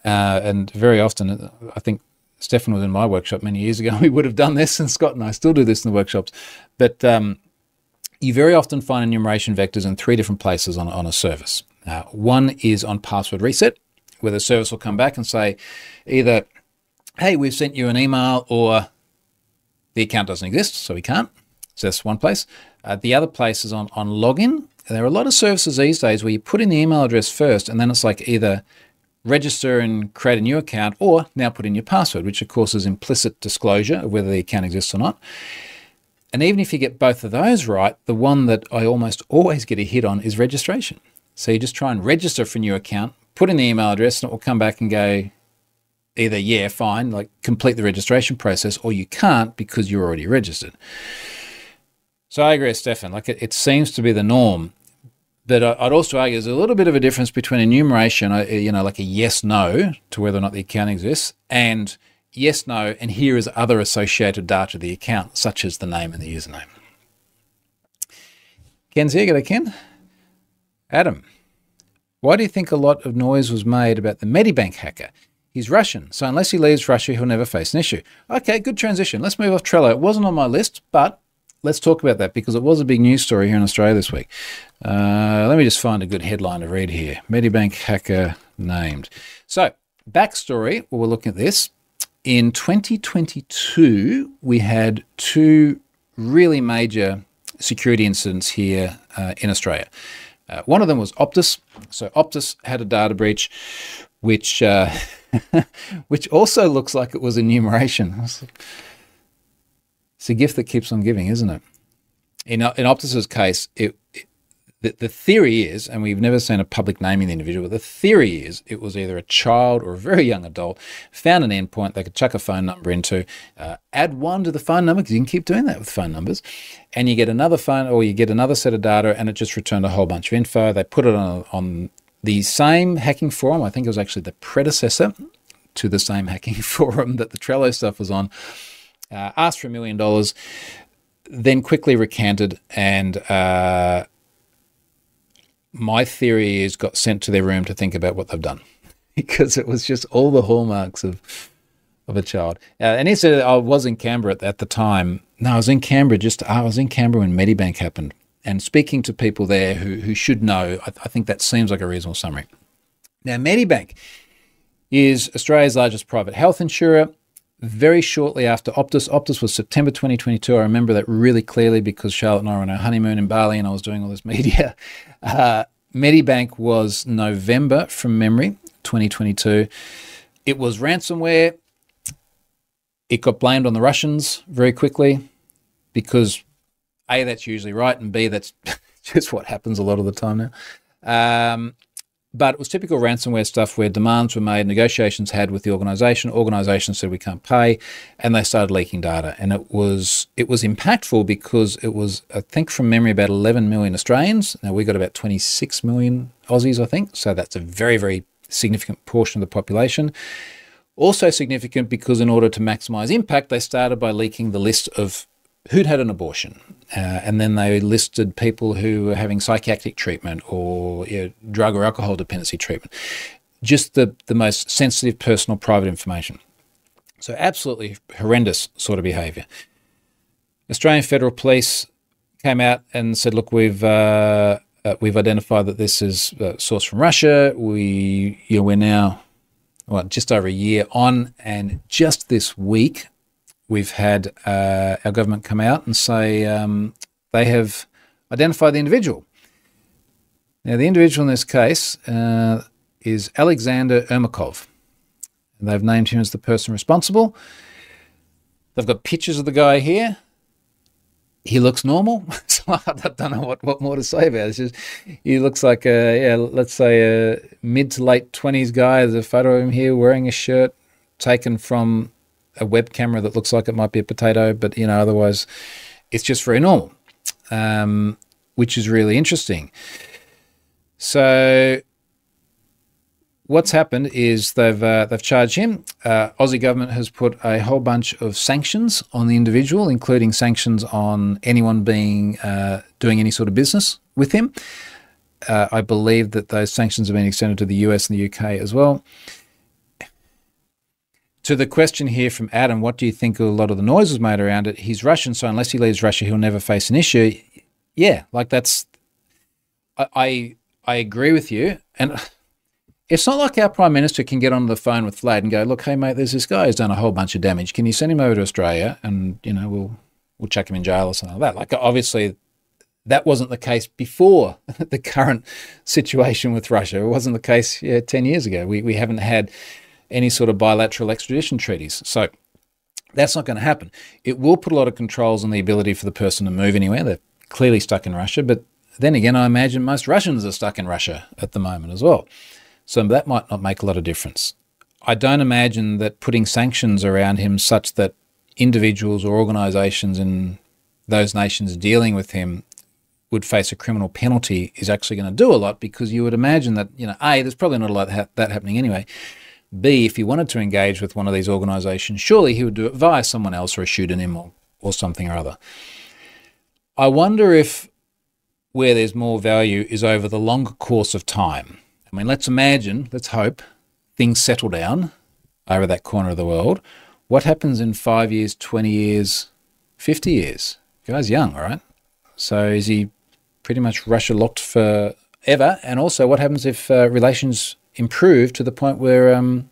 uh, and very often, uh, I think Stefan was in my workshop many years ago. We would have done this, and Scott and I still do this in the workshops. But um, you very often find enumeration vectors in three different places on, on a service. Uh, one is on password reset, where the service will come back and say either, hey, we've sent you an email, or the account doesn't exist, so we can't. So that's one place. Uh, the other place is on, on login. There are a lot of services these days where you put in the email address first, and then it's like either register and create a new account, or now put in your password, which of course is implicit disclosure of whether the account exists or not. And even if you get both of those right, the one that I almost always get a hit on is registration. So you just try and register for a new account, put in the email address, and it will come back and go, either, yeah, fine, like complete the registration process, or you can't because you're already registered. So I agree Stefan. Like it, it seems to be the norm. But I'd also argue there's a little bit of a difference between enumeration, uh, you know, like a yes no to whether or not the account exists, and yes no, and here is other associated data of the account, such as the name and the username. Ken's here, get Ken. Adam, why do you think a lot of noise was made about the Medibank hacker? He's Russian, so unless he leaves Russia, he'll never face an issue. Okay, good transition. Let's move off Trello. It wasn't on my list, but let's talk about that because it was a big news story here in Australia this week. Uh, let me just find a good headline to read here. Medibank hacker named. So, backstory, well, we're looking at this. In 2022, we had two really major security incidents here uh, in Australia. Uh, one of them was Optus. So Optus had a data breach, which uh, which also looks like it was enumeration. It's a gift that keeps on giving, isn't it? In in Optus's case, it, it the, the theory is, and we've never seen a public naming the individual, but the theory is it was either a child or a very young adult found an endpoint they could chuck a phone number into, uh, add one to the phone number because you can keep doing that with phone numbers, and you get another phone or you get another set of data, and it just returned a whole bunch of info. They put it on on the same hacking forum. I think it was actually the predecessor to the same hacking forum that the Trello stuff was on. Uh, asked for a million dollars, then quickly recanted and. Uh, my theory is got sent to their room to think about what they've done because it was just all the hallmarks of of a child. Uh, and he said I was in Canberra at, the time. No, I was in Canberra just I was in Canberra when Medibank happened. And speaking to people there who, who should know, I, I think that seems like a reasonable summary. Now, Medibank is Australia's largest private health insurer. Very shortly after Optus, Optus was September 2022. I remember that really clearly because Charlotte and I were on our honeymoon in Bali and I was doing all this media. Uh, Medibank was November from memory, 2022. It was ransomware. It got blamed on the Russians very quickly because A, that's usually right, and B, that's just what happens a lot of the time now. Um, but it was typical ransomware stuff where demands were made, negotiations had with the organization. Organization said we can't pay, and they started leaking data. And it was it was impactful because it was I think from memory about 11 million Australians. Now we got about 26 million Aussies, I think. So that's a very very significant portion of the population. Also significant because in order to maximize impact, they started by leaking the list of who'd had an abortion. Uh, and then they listed people who were having psychiatric treatment or you know, drug or alcohol dependency treatment. Just the, the most sensitive personal private information. So, absolutely horrendous sort of behaviour. Australian Federal Police came out and said, look, we've. Uh, uh, we've identified that this is uh, sourced from Russia. We, you know, we're now well, just over a year on, and just this week, we've had uh, our government come out and say um, they have identified the individual. Now, the individual in this case uh, is Alexander Ermakov. And they've named him as the person responsible. They've got pictures of the guy here. He looks normal. so I don't know what, what more to say about it. Just, he looks like a, yeah, let's say a mid to late 20s guy. There's a photo of him here wearing a shirt taken from a web camera that looks like it might be a potato, but you know, otherwise it's just very normal, um, which is really interesting. So what's happened is they've uh, they've charged him. Uh, Aussie government has put a whole bunch of sanctions on the individual, including sanctions on anyone being uh, doing any sort of business with him. Uh, I believe that those sanctions have been extended to the US and the UK as well to the question here from Adam, what do you think a lot of the noise was made around it? He's Russian, so unless he leaves Russia, he'll never face an issue. Yeah, like that's. I I, I agree with you, and it's not like our prime minister can get on the phone with Vlad and go, "Look, hey mate, there's this guy who's done a whole bunch of damage. Can you send him over to Australia, and you know we'll we'll chuck him in jail or something like that." Like obviously. That wasn't the case before the current situation with Russia. It wasn't the case yeah, 10 years ago. We, we haven't had any sort of bilateral extradition treaties. So that's not going to happen. It will put a lot of controls on the ability for the person to move anywhere. They're clearly stuck in Russia, but then again, I imagine most Russians are stuck in Russia at the moment as well. So that might not make a lot of difference. I don't imagine that putting sanctions around him such that individuals or organizations in those nations dealing with him would face a criminal penalty is actually going to do a lot because you would imagine that, you know, A, there's probably not a lot that happening anyway. B, if he wanted to engage with one of these organizations, surely he would do it via someone else or a pseudonym or, or something or other. I wonder if where there's more value is over the longer course of time. I mean, let's imagine, let's hope things settle down over that corner of the world. What happens in five years, 20 years, 50 years? The guy's young, right? So is he pretty much Russia locked forever? And also, what happens if uh, relations improve to the point where um,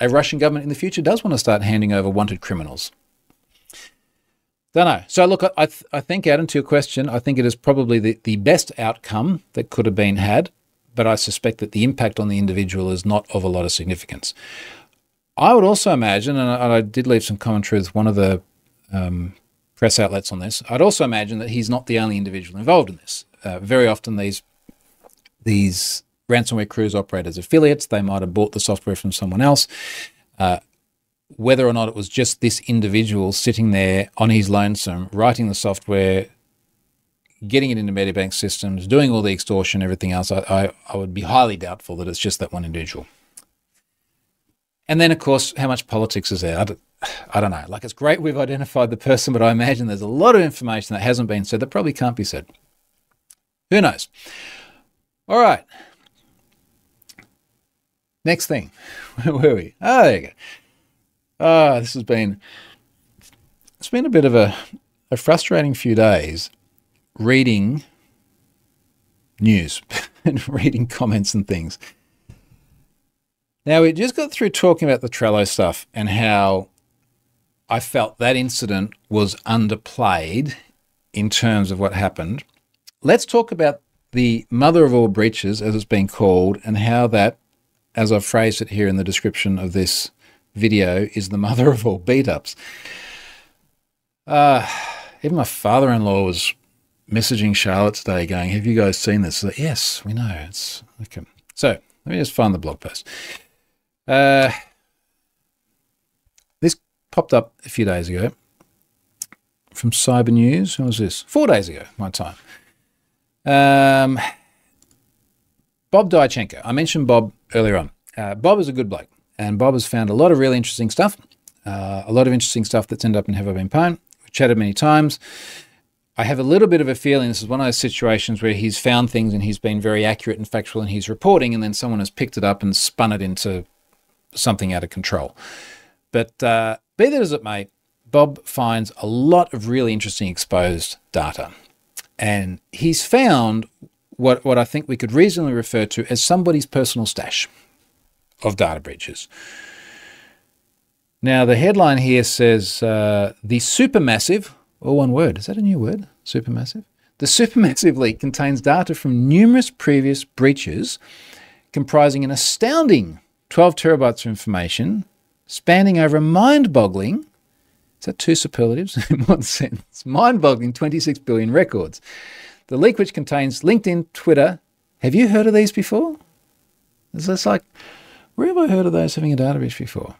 a Russian government in the future does want to start handing over wanted criminals? Don't know. So look, I, th- I think, Adam, to your question, I think it is probably the, the best outcome that could have been had, but I suspect that the impact on the individual is not of a lot of significance. I would also imagine, and I, I did leave some commentary with one of the um, press outlets on this. I'd also imagine that he's not the only individual involved in this. Uh, very often, these these ransomware crews operate as affiliates. They might have bought the software from someone else. Uh, whether or not it was just this individual sitting there on his lonesome, writing the software, getting it into Medibank systems, doing all the extortion, everything else, I, I, I would be highly doubtful that it's just that one individual. And then, of course, how much politics is there? I don't, I don't know. Like, it's great we've identified the person, but I imagine there's a lot of information that hasn't been said that probably can't be said. Who knows? All right. Next thing. Where were we? Oh, there you go. Ah, this has been it's been a bit of a, a frustrating few days reading news and reading comments and things. Now we just got through talking about the Trello stuff and how I felt that incident was underplayed in terms of what happened. Let's talk about the mother of all breaches, as it's been called, and how that, as I've phrased it here in the description of this video is the mother of all beat ups. Uh, even my father in law was messaging Charlotte today going, Have you guys seen this? Like, yes, we know. It's okay. So let me just find the blog post. Uh, this popped up a few days ago from Cyber News. When was this? Four days ago, my time. Um, Bob Diachenko. I mentioned Bob earlier on. Uh, Bob is a good bloke. And Bob has found a lot of really interesting stuff, uh, a lot of interesting stuff that's ended up in Have I Been Pwned. We've chatted many times. I have a little bit of a feeling this is one of those situations where he's found things and he's been very accurate and factual in his reporting, and then someone has picked it up and spun it into something out of control. But uh, be that as it may, Bob finds a lot of really interesting exposed data. And he's found what, what I think we could reasonably refer to as somebody's personal stash of data breaches. Now, the headline here says uh, the supermassive, or one word, is that a new word? Supermassive? The supermassive leak contains data from numerous previous breaches comprising an astounding 12 terabytes of information spanning over a mind boggling, is that two superlatives in one sentence? Mind boggling 26 billion records. The leak, which contains LinkedIn, Twitter, have you heard of these before? It's just like, where have I heard of those having a database before?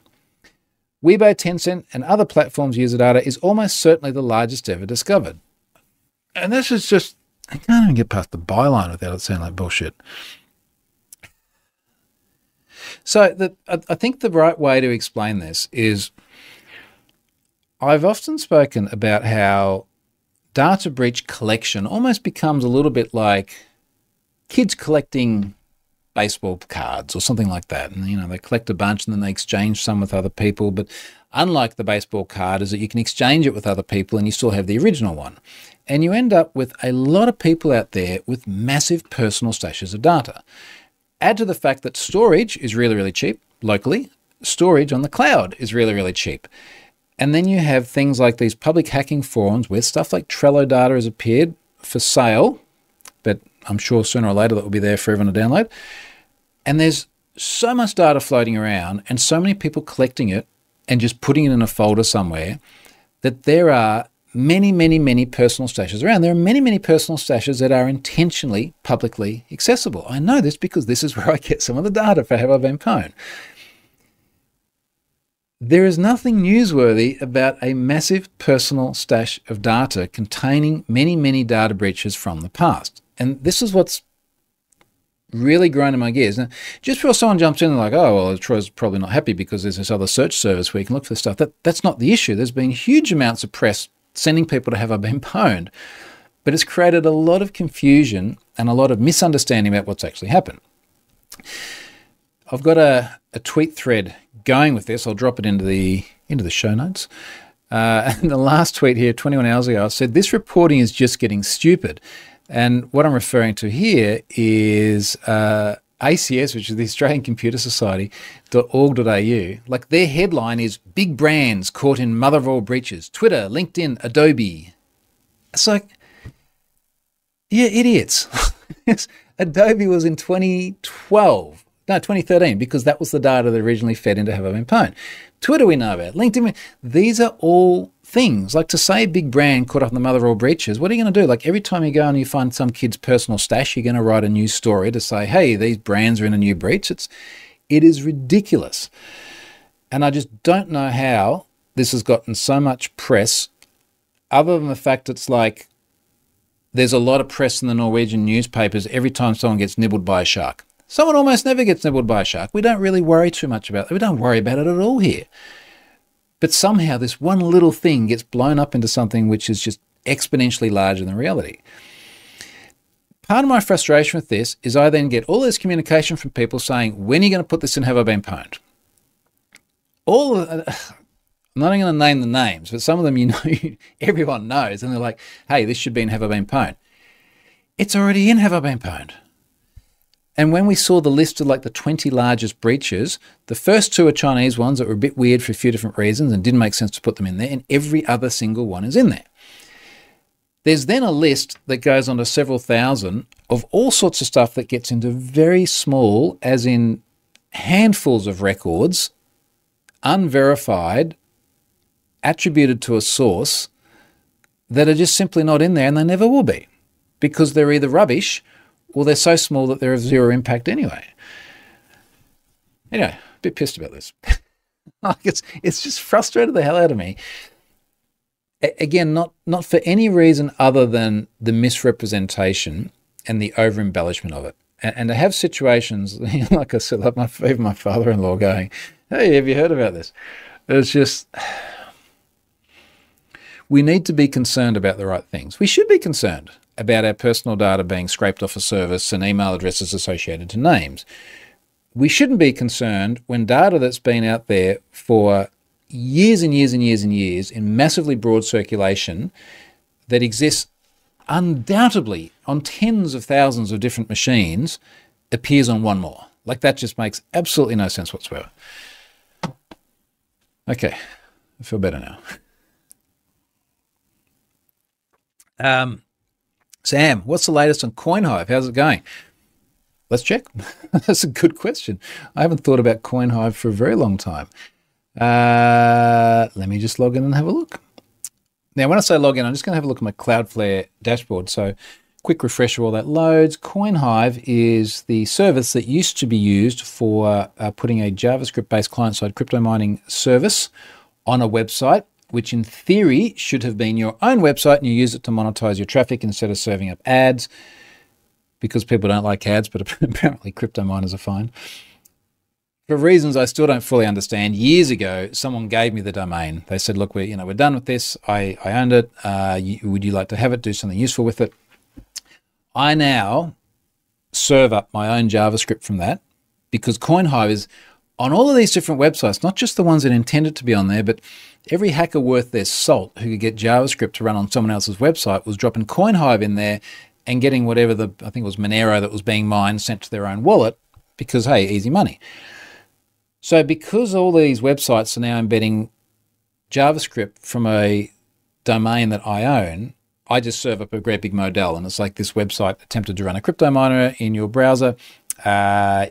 Weibo, Tencent, and other platforms' user data is almost certainly the largest ever discovered. And this is just, I can't even get past the byline without it sounding like bullshit. So the, I think the right way to explain this is I've often spoken about how data breach collection almost becomes a little bit like kids collecting baseball cards or something like that. And, you know, they collect a bunch and then they exchange some with other people. But unlike the baseball card, is that you can exchange it with other people and you still have the original one. And you end up with a lot of people out there with massive personal stashes of data. Add to the fact that storage is really, really cheap locally, storage on the cloud is really, really cheap. And then you have things like these public hacking forums where stuff like Trello data has appeared for sale, but I'm sure sooner or later that will be there for everyone to download. And there's so much data floating around and so many people collecting it and just putting it in a folder somewhere that there are many, many, many personal stashes around. There are many, many personal stashes that are intentionally publicly accessible. I know this because this is where I get some of the data for Have I Been Pwned. There is nothing newsworthy about a massive personal stash of data containing many, many data breaches from the past. And this is what's really grinding my gears. Now, just before someone jumps in and like, oh, well, Troy's probably not happy because there's this other search service where you can look for this stuff. That, that's not the issue. There's been huge amounts of press sending people to have I been pwned, but it's created a lot of confusion and a lot of misunderstanding about what's actually happened. I've got a, a tweet thread going with this. I'll drop it into the into the show notes. Uh, and the last tweet here, 21 hours ago, I said this reporting is just getting stupid. And what I'm referring to here is uh, ACS, which is the Australian Computer Society.org.au. Like their headline is Big Brands Caught in Mother of All Breaches Twitter, LinkedIn, Adobe. It's like, yeah, idiots. Adobe was in 2012. No, 2013, because that was the data that originally fed into Have I Been Pwned. Twitter we know about, LinkedIn. These are all things. Like to say a big brand caught up in the mother of all breaches, what are you going to do? Like every time you go and you find some kid's personal stash, you're going to write a new story to say, hey, these brands are in a new breach. It's, it is ridiculous. And I just don't know how this has gotten so much press, other than the fact it's like there's a lot of press in the Norwegian newspapers every time someone gets nibbled by a shark. Someone almost never gets nibbled by a shark. We don't really worry too much about it. We don't worry about it at all here. But somehow this one little thing gets blown up into something which is just exponentially larger than reality. Part of my frustration with this is I then get all this communication from people saying, when are you going to put this in Have I Been Pwned? All of, I'm not even going to name the names, but some of them you know, everyone knows, and they're like, hey, this should be in Have I Been Pwned. It's already in Have I Been Pwned. And when we saw the list of like the 20 largest breaches, the first two are Chinese ones that were a bit weird for a few different reasons and didn't make sense to put them in there, and every other single one is in there. There's then a list that goes on to several thousand of all sorts of stuff that gets into very small, as in handfuls of records, unverified, attributed to a source that are just simply not in there and they never will be because they're either rubbish well, they're so small that they're of zero impact anyway. Anyway, a bit pissed about this. like it's it's just frustrated the hell out of me. A- again, not not for any reason other than the misrepresentation and the over embellishment of it. And, and to have situations like I said, like my even my father-in-law going, "Hey, have you heard about this?" It's just we need to be concerned about the right things. We should be concerned about our personal data being scraped off a service and email addresses associated to names. We shouldn't be concerned when data that's been out there for years and years and years and years in massively broad circulation that exists undoubtedly on tens of thousands of different machines appears on one more. Like that just makes absolutely no sense whatsoever. Okay, I feel better now. Um, Sam, what's the latest on CoinHive? How's it going? Let's check. That's a good question. I haven't thought about CoinHive for a very long time. Uh, let me just log in and have a look. Now, when I say log in, I'm just going to have a look at my Cloudflare dashboard. So, quick refresher while that loads. CoinHive is the service that used to be used for uh, putting a JavaScript based client side crypto mining service on a website which in theory should have been your own website and you use it to monetize your traffic instead of serving up ads because people don't like ads, but apparently crypto miners are fine. For reasons I still don't fully understand, years ago, someone gave me the domain. They said, "Look, we're, you know we're done with this. I I owned it. Uh, you, would you like to have it? Do something useful with it?" I now serve up my own JavaScript from that because CoinHive is on all of these different websites, not just the ones that intended to be on there, but every hacker worth their salt who could get JavaScript to run on someone else's website was dropping CoinHive in there and getting whatever the, I think it was Monero that was being mined sent to their own wallet because, hey, easy money. So, because all these websites are now embedding JavaScript from a domain that I own, I just serve up a great big model. And it's like this website attempted to run a crypto miner in your browser. Uh,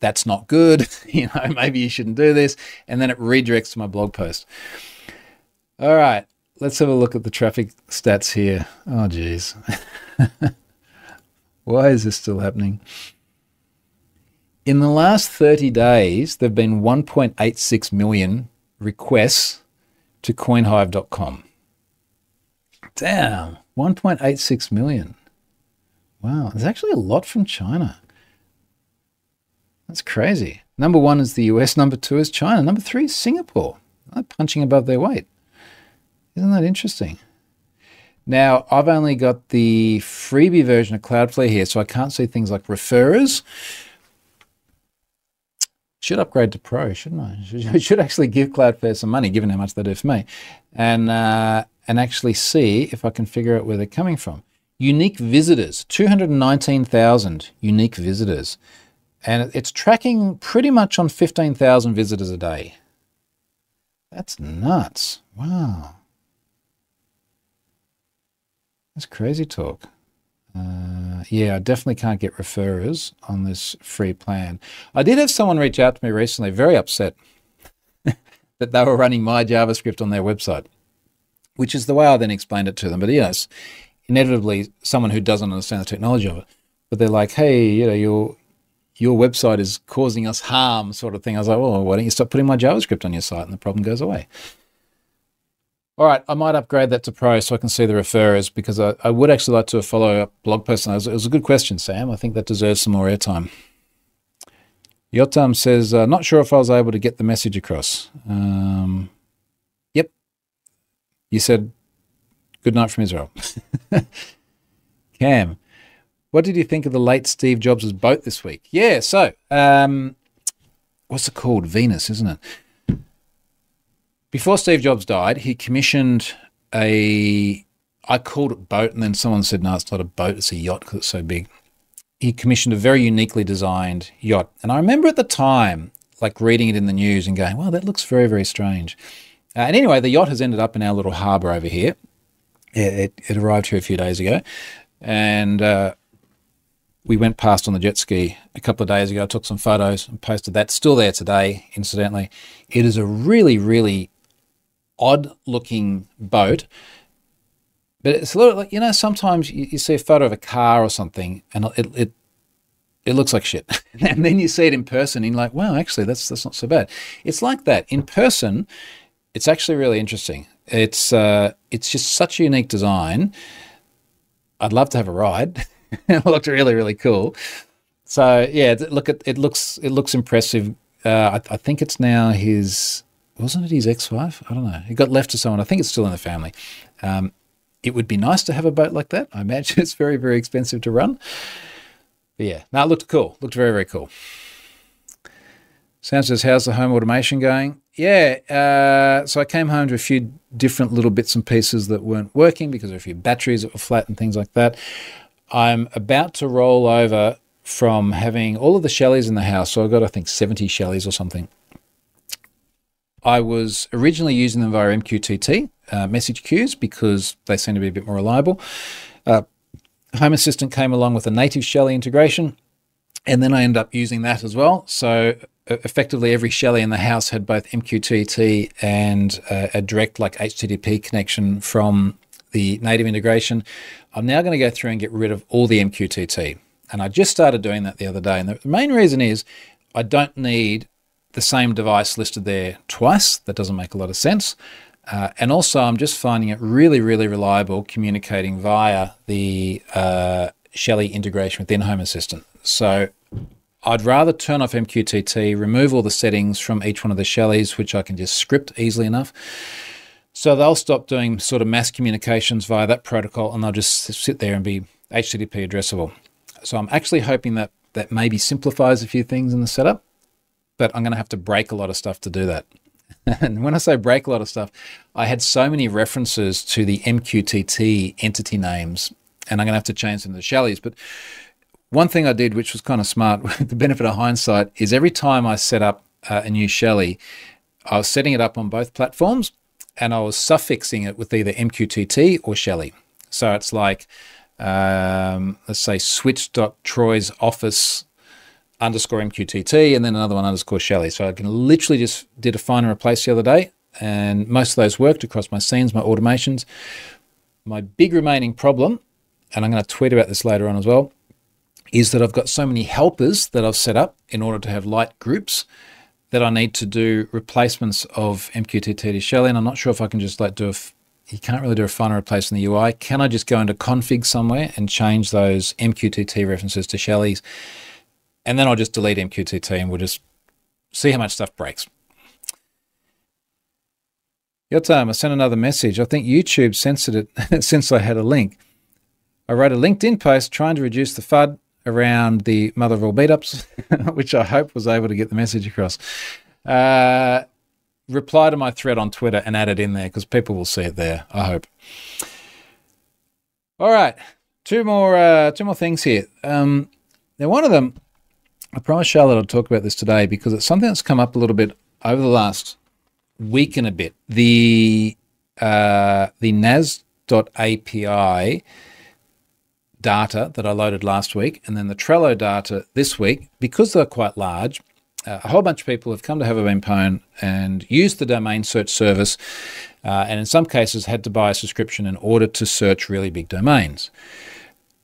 that's not good. you know, maybe you shouldn't do this. And then it redirects to my blog post. All right, let's have a look at the traffic stats here. Oh, geez. Why is this still happening? In the last 30 days, there have been 1.86 million requests to coinhive.com. Damn, 1.86 million. Wow, there's actually a lot from China. That's crazy. Number one is the US, number two is China, number three is Singapore. They're punching above their weight. Isn't that interesting? Now, I've only got the freebie version of Cloudflare here, so I can't see things like referrers. Should upgrade to Pro, shouldn't I? I should actually give Cloudflare some money, given how much they do for me, and uh, and actually see if I can figure out where they're coming from. Unique visitors, 219,000 unique visitors. And it's tracking pretty much on 15,000 visitors a day. That's nuts. Wow. That's crazy talk. Uh, yeah, I definitely can't get referrers on this free plan. I did have someone reach out to me recently, very upset that they were running my JavaScript on their website, which is the way I then explained it to them. But yes, inevitably, someone who doesn't understand the technology of it, but they're like, hey, you know, your your website is causing us harm, sort of thing. I was like, well, why don't you stop putting my JavaScript on your site, and the problem goes away. All right, I might upgrade that to Pro so I can see the referrers because I, I would actually like to follow up blog post. It was, it was a good question, Sam. I think that deserves some more airtime. Yotam says, uh, not sure if I was able to get the message across. Um, yep. You said good night from Israel. Cam, what did you think of the late Steve Jobs' boat this week? Yeah, so um, what's it called? Venus, isn't it? before Steve Jobs died, he commissioned a. I called it boat, and then someone said, "No, it's not a boat; it's a yacht because it's so big." He commissioned a very uniquely designed yacht, and I remember at the time, like reading it in the news and going, "Well, that looks very, very strange." Uh, and anyway, the yacht has ended up in our little harbour over here. It, it, it, arrived here a few days ago, and uh, we went past on the jet ski a couple of days ago. I took some photos and posted that. Still there today, incidentally. It is a really, really odd looking boat. But it's a little like, you know, sometimes you, you see a photo of a car or something and it, it, it looks like shit. and then you see it in person and you're like, wow, actually, that's, that's not so bad. It's like that. In person, it's actually really interesting. It's, uh, it's just such a unique design. I'd love to have a ride. it looked really, really cool. So yeah, look at it looks it looks impressive. Uh, I, I, think it's now his wasn't it his ex-wife? I don't know. He got left to someone. I think it's still in the family. Um, it would be nice to have a boat like that. I imagine it's very, very expensive to run. But yeah, no, it looked cool. Looked very, very cool. Sam says, how's the home automation going? Yeah, uh, so I came home to a few different little bits and pieces that weren't working because of a few batteries that were flat and things like that. I'm about to roll over from having all of the Shellys in the house. So I've got, I think, 70 Shellys or something I was originally using them via MQTT uh, message queues because they seem to be a bit more reliable. Uh, Home Assistant came along with a native Shelly integration, and then I ended up using that as well. So effectively, every Shelly in the house had both MQTT and uh, a direct like HTTP connection from the native integration. I'm now going to go through and get rid of all the MQTT. And I just started doing that the other day. And the main reason is I don't need the same device listed there twice. That doesn't make a lot of sense. Uh, and also, I'm just finding it really, really reliable communicating via the uh, Shelly integration within Home Assistant. So I'd rather turn off MQTT, remove all the settings from each one of the Shellys, which I can just script easily enough. So they'll stop doing sort of mass communications via that protocol and they'll just sit there and be HTTP addressable. So I'm actually hoping that that maybe simplifies a few things in the setup but I'm going to have to break a lot of stuff to do that. and when I say break a lot of stuff, I had so many references to the MQTT entity names, and I'm going to have to change them to Shellys. But one thing I did, which was kind of smart, with the benefit of hindsight, is every time I set up uh, a new Shelly, I was setting it up on both platforms, and I was suffixing it with either MQTT or Shelly. So it's like, um, let's say, switch.troy's office underscore MQTT and then another one underscore Shelly. So I can literally just did a find and replace the other day, and most of those worked across my scenes, my automations. My big remaining problem, and I'm going to tweet about this later on as well, is that I've got so many helpers that I've set up in order to have light groups that I need to do replacements of MQTT to Shelly, and I'm not sure if I can just like do a. F- you can't really do a final replace in the UI. Can I just go into config somewhere and change those MQTT references to Shelly's, and then I'll just delete MQTT and we'll just see how much stuff breaks. Yotam, I sent another message. I think YouTube censored it since I had a link. I wrote a LinkedIn post trying to reduce the FUD around the mother of all meetups, which I hope was able to get the message across. Uh, reply to my thread on Twitter and add it in there because people will see it there. I hope. All right, two more uh, two more things here. Um, now, one of them, I promised Charlotte I'd talk about this today because it's something that's come up a little bit over the last week and a bit. The uh, the Naz.API data that I loaded last week, and then the Trello data this week, because they're quite large, uh, a whole bunch of people have come to Have I Been Pwned and used the domain search service, uh, and in some cases had to buy a subscription in order to search really big domains.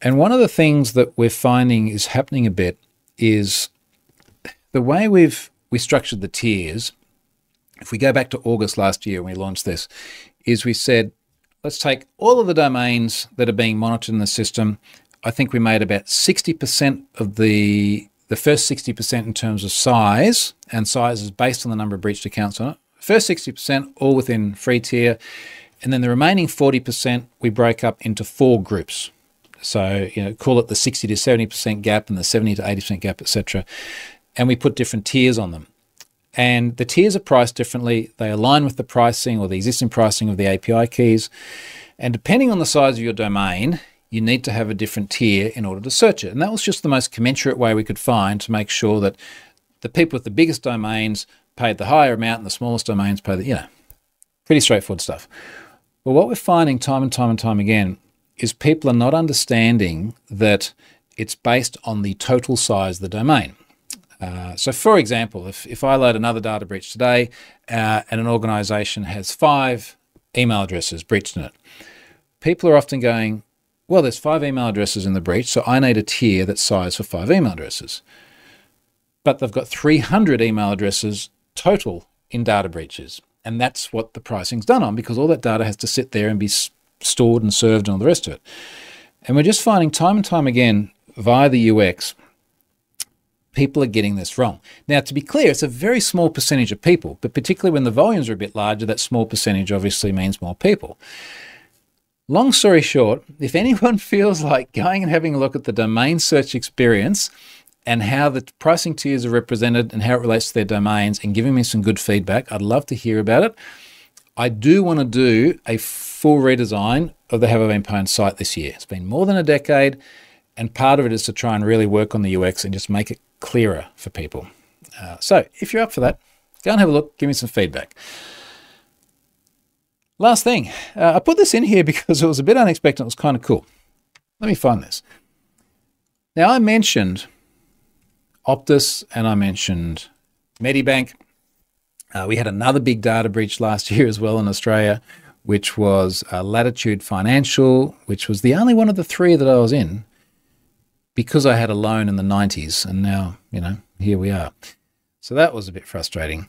And one of the things that we're finding is happening a bit is the way we've we structured the tiers. If we go back to August last year when we launched this, is we said let's take all of the domains that are being monitored in the system. I think we made about 60% of the the first 60% in terms of size, and size is based on the number of breached accounts on it. First 60% all within free tier, and then the remaining 40% we break up into four groups. So you know, call it the 60 to 70% gap and the 70 to 80% gap, etc. And we put different tiers on them. And the tiers are priced differently. They align with the pricing or the existing pricing of the API keys. And depending on the size of your domain, you need to have a different tier in order to search it. And that was just the most commensurate way we could find to make sure that the people with the biggest domains paid the higher amount and the smallest domains paid the, you know, pretty straightforward stuff. But what we're finding time and time and time again is people are not understanding that it's based on the total size of the domain. Uh, so, for example, if, if I load another data breach today uh, and an organization has five email addresses breached in it, people are often going, well, there's five email addresses in the breach, so I need a tier that's sized for five email addresses. But they've got 300 email addresses total in data breaches. And that's what the pricing's done on because all that data has to sit there and be stored and served and all the rest of it. And we're just finding time and time again via the UX people are getting this wrong. Now, to be clear, it's a very small percentage of people, but particularly when the volumes are a bit larger, that small percentage obviously means more people. Long story short, if anyone feels like going and having a look at the domain search experience and how the pricing tiers are represented and how it relates to their domains and giving me some good feedback, I'd love to hear about it. I do want to do a full redesign of the Have I Been Pwned site this year. It's been more than a decade, and part of it is to try and really work on the UX and just make it clearer for people. Uh, so if you're up for that, go and have a look, give me some feedback. Last thing, uh, I put this in here because it was a bit unexpected. It was kind of cool. Let me find this. Now, I mentioned Optus and I mentioned Medibank. Uh, we had another big data breach last year as well in Australia, which was uh, Latitude Financial, which was the only one of the three that I was in because I had a loan in the 90s and now, you know, here we are. So that was a bit frustrating.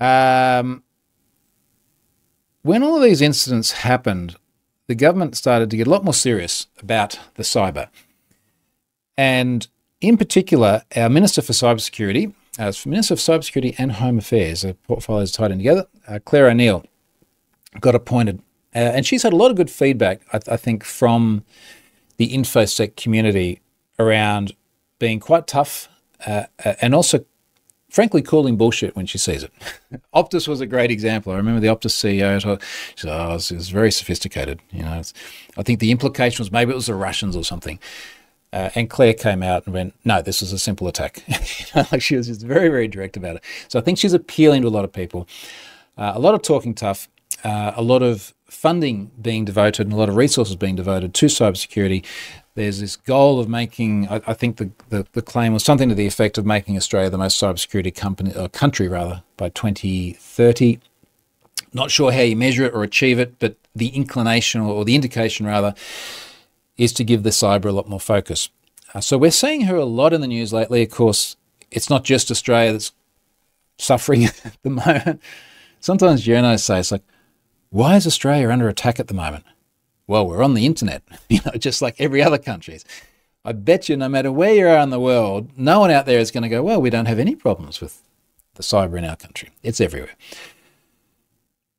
Um, when all of these incidents happened, the government started to get a lot more serious about the cyber. And in particular, our Minister for Cybersecurity, as uh, Minister of Cybersecurity and Home Affairs, the portfolios tied in together, uh, Clare O'Neil, got appointed. Uh, and she's had a lot of good feedback, I, I think, from the InfoSec community around being quite tough uh, uh, and also, frankly, calling bullshit when she sees it. Optus was a great example. I remember the Optus CEO. She said, "Oh, it was very sophisticated." You know, I think the implication was maybe it was the Russians or something. Uh, and Clare came out and went, "No, this was a simple attack." like she was just very, very direct about it. So I think she's appealing to a lot of people. Uh, a lot of talking tough, uh, a lot of funding being devoted, and a lot of resources being devoted to cybersecurity there's this goal of making, I, I think the, the, the, claim was something to the effect of making Australia the most cybersecurity company, or uh, country rather, by 2030. Not sure how you measure it or achieve it, but the inclination or, the indication rather is to give the cyber a lot more focus. Uh, so we're seeing her a lot in the news lately. Of course, it's not just Australia that's suffering at the moment. Sometimes journos say it's like, why is Australia under attack at the moment? Well, we're on the internet, you know, just like every other country. I bet you, no matter where you are in the world, no one out there is going to go, well, we don't have any problems with the cyber in our country. It's everywhere.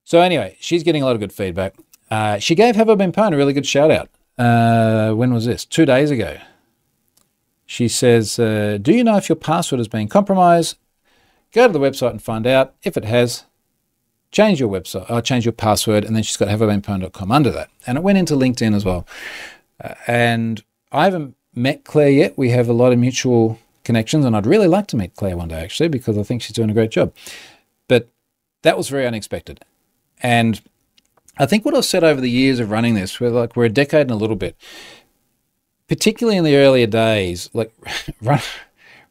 So anyway, she's getting a lot of good feedback. Uh, she gave Have I Been Pwned a really good shout out. Uh, when was this? Two days ago. She says, uh, Do you know if your password has been compromised? Go to the website and find out. If it has, change your website, uh, change your password, and then she's got haveibeenpwned.com under that. And it went into LinkedIn as well. Uh, and I haven't met Clare yet. We have a lot of mutual connections, and I'd really like to meet Clare one day, actually, because I think she's doing a great job. But that was very unexpected. And I think what I've said over the years of running this, we're like we're a decade and a little bit, particularly in the earlier days, like run,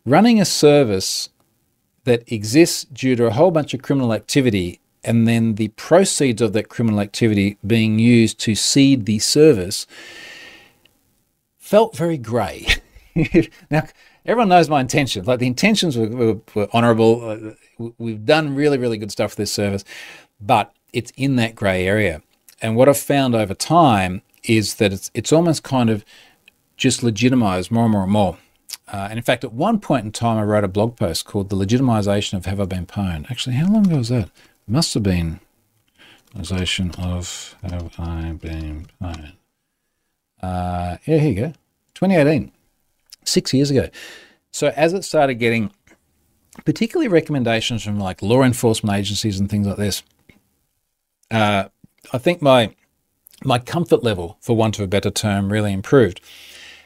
running a service that exists due to a whole bunch of criminal activity and then the proceeds of that criminal activity being used to seed the service felt very grey. now, everyone knows my intentions. Like the intentions were, were, were honourable. Uh, we've done really, really good stuff for this service, but it's in that grey area. And what I've found over time is that it's it's almost kind of just legitimized more and more and more. Uh, and in fact, at one point in time, I wrote a blog post called "The Legitimization of Have I Been Pwned." Actually, how long ago was that? Must have been legitimization of Have I Been Pwned. Uh, yeah, here you go, 2018, six years ago. So as it started getting, particularly recommendations from like law enforcement agencies and things like this, uh, I think my my comfort level, for want of a better term, really improved.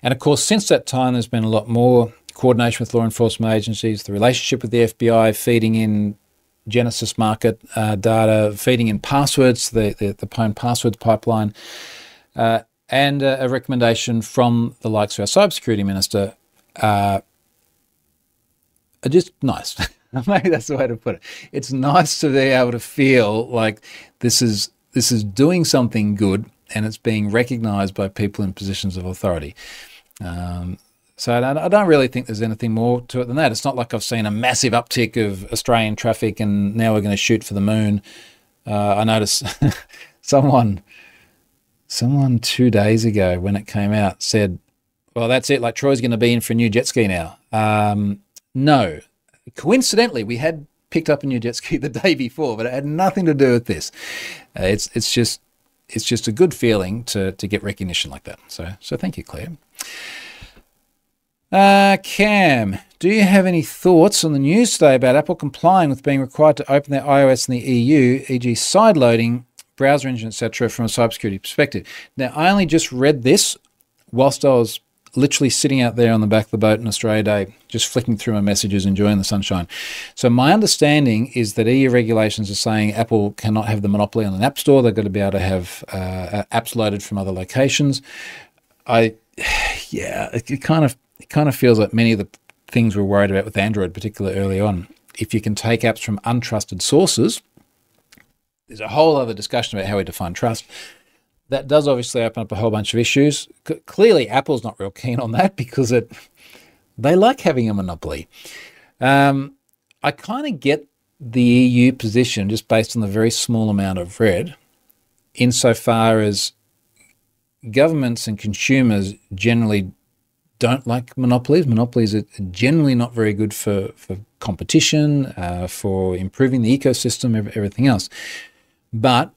And of course, since that time, there's been a lot more coordination with law enforcement agencies, the relationship with the FBI, feeding in Genesis market uh, data, feeding in passwords, the, the, the Pwn passwords pipeline, uh, and uh, a recommendation from the likes of our cybersecurity minister uh, are just nice. Maybe that's the way to put it. It's nice to be able to feel like this is this is doing something good and it's being recognized by people in positions of authority. Um, so I, don't really think there's anything more to it than that. It's not like I've seen a massive uptick of Australian traffic and now we're going to shoot for the moon. Uh, I noticed someone, someone two days ago when it came out said, "Well, that's it. Like Troy's going to be in for a new jet ski now." Um, no, coincidentally, we had picked up a new jet ski the day before, but it had nothing to do with this. Uh, it's it's just it's just a good feeling to to get recognition like that. So so thank you, Clare. Uh, Cam, do you have any thoughts on the news today about Apple complying with being required to open their iOS in the EU, e.g., sideloading browser engine, etc., from a cybersecurity perspective? Now, I only just read this whilst I was literally sitting out there on the back of the boat in Australia Day, just flicking through my messages, enjoying the sunshine. So my understanding is that EU regulations are saying Apple cannot have the monopoly on an app store. They've got to be able to have uh, apps loaded from other locations. I, yeah, it, it kind of it kind of feels like many of the things we're worried about with Android, particularly early on. If you can take apps from untrusted sources, there's a whole other discussion about how we define trust that does obviously open up a whole bunch of issues. C- clearly, Apple's not real keen on that because it they like having a monopoly. Um, I kind of get the EU position just based on the very small amount I've read, insofar as governments and consumers generally don't like monopolies. Monopolies are generally not very good for, for competition, uh, for improving the ecosystem, everything else. But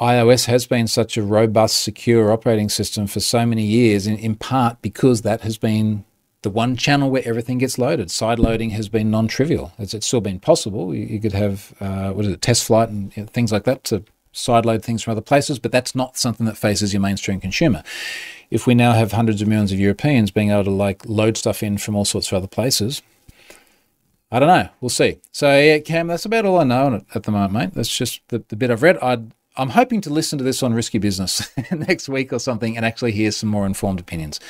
iOS has been such a robust, secure operating system for so many years, in, in part because that has been the one channel where everything gets loaded. Side loading has been non trivial. It's, it's, still been possible. You, you could have, uh, what is it, TestFlight and things like that to side load things from other places, but that's not something that faces your mainstream consumer. If we now have hundreds of millions of Europeans being able to like load stuff in from all sorts of other places, I don't know. We'll see. So yeah, Cam, that's about all I know at the moment, mate. That's just the, the bit I've read. I'd I'm hoping to listen to this on Risky Business next week or something and actually hear some more informed opinions.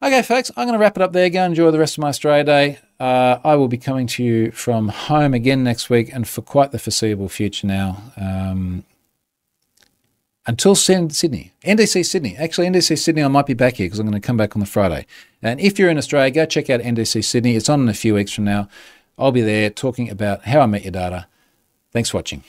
Okay, folks, I'm going to wrap it up there. Go enjoy the rest of my Australia Day. Uh, I will be coming to you from home again next week and for quite the foreseeable future now. Um, until Sydney, NDC Sydney. Actually, NDC Sydney, I might be back here because I'm going to come back on the Friday. And if you're in Australia, go check out NDC Sydney. It's on in a few weeks from now. I'll be there talking about how I met your data. Thanks for watching.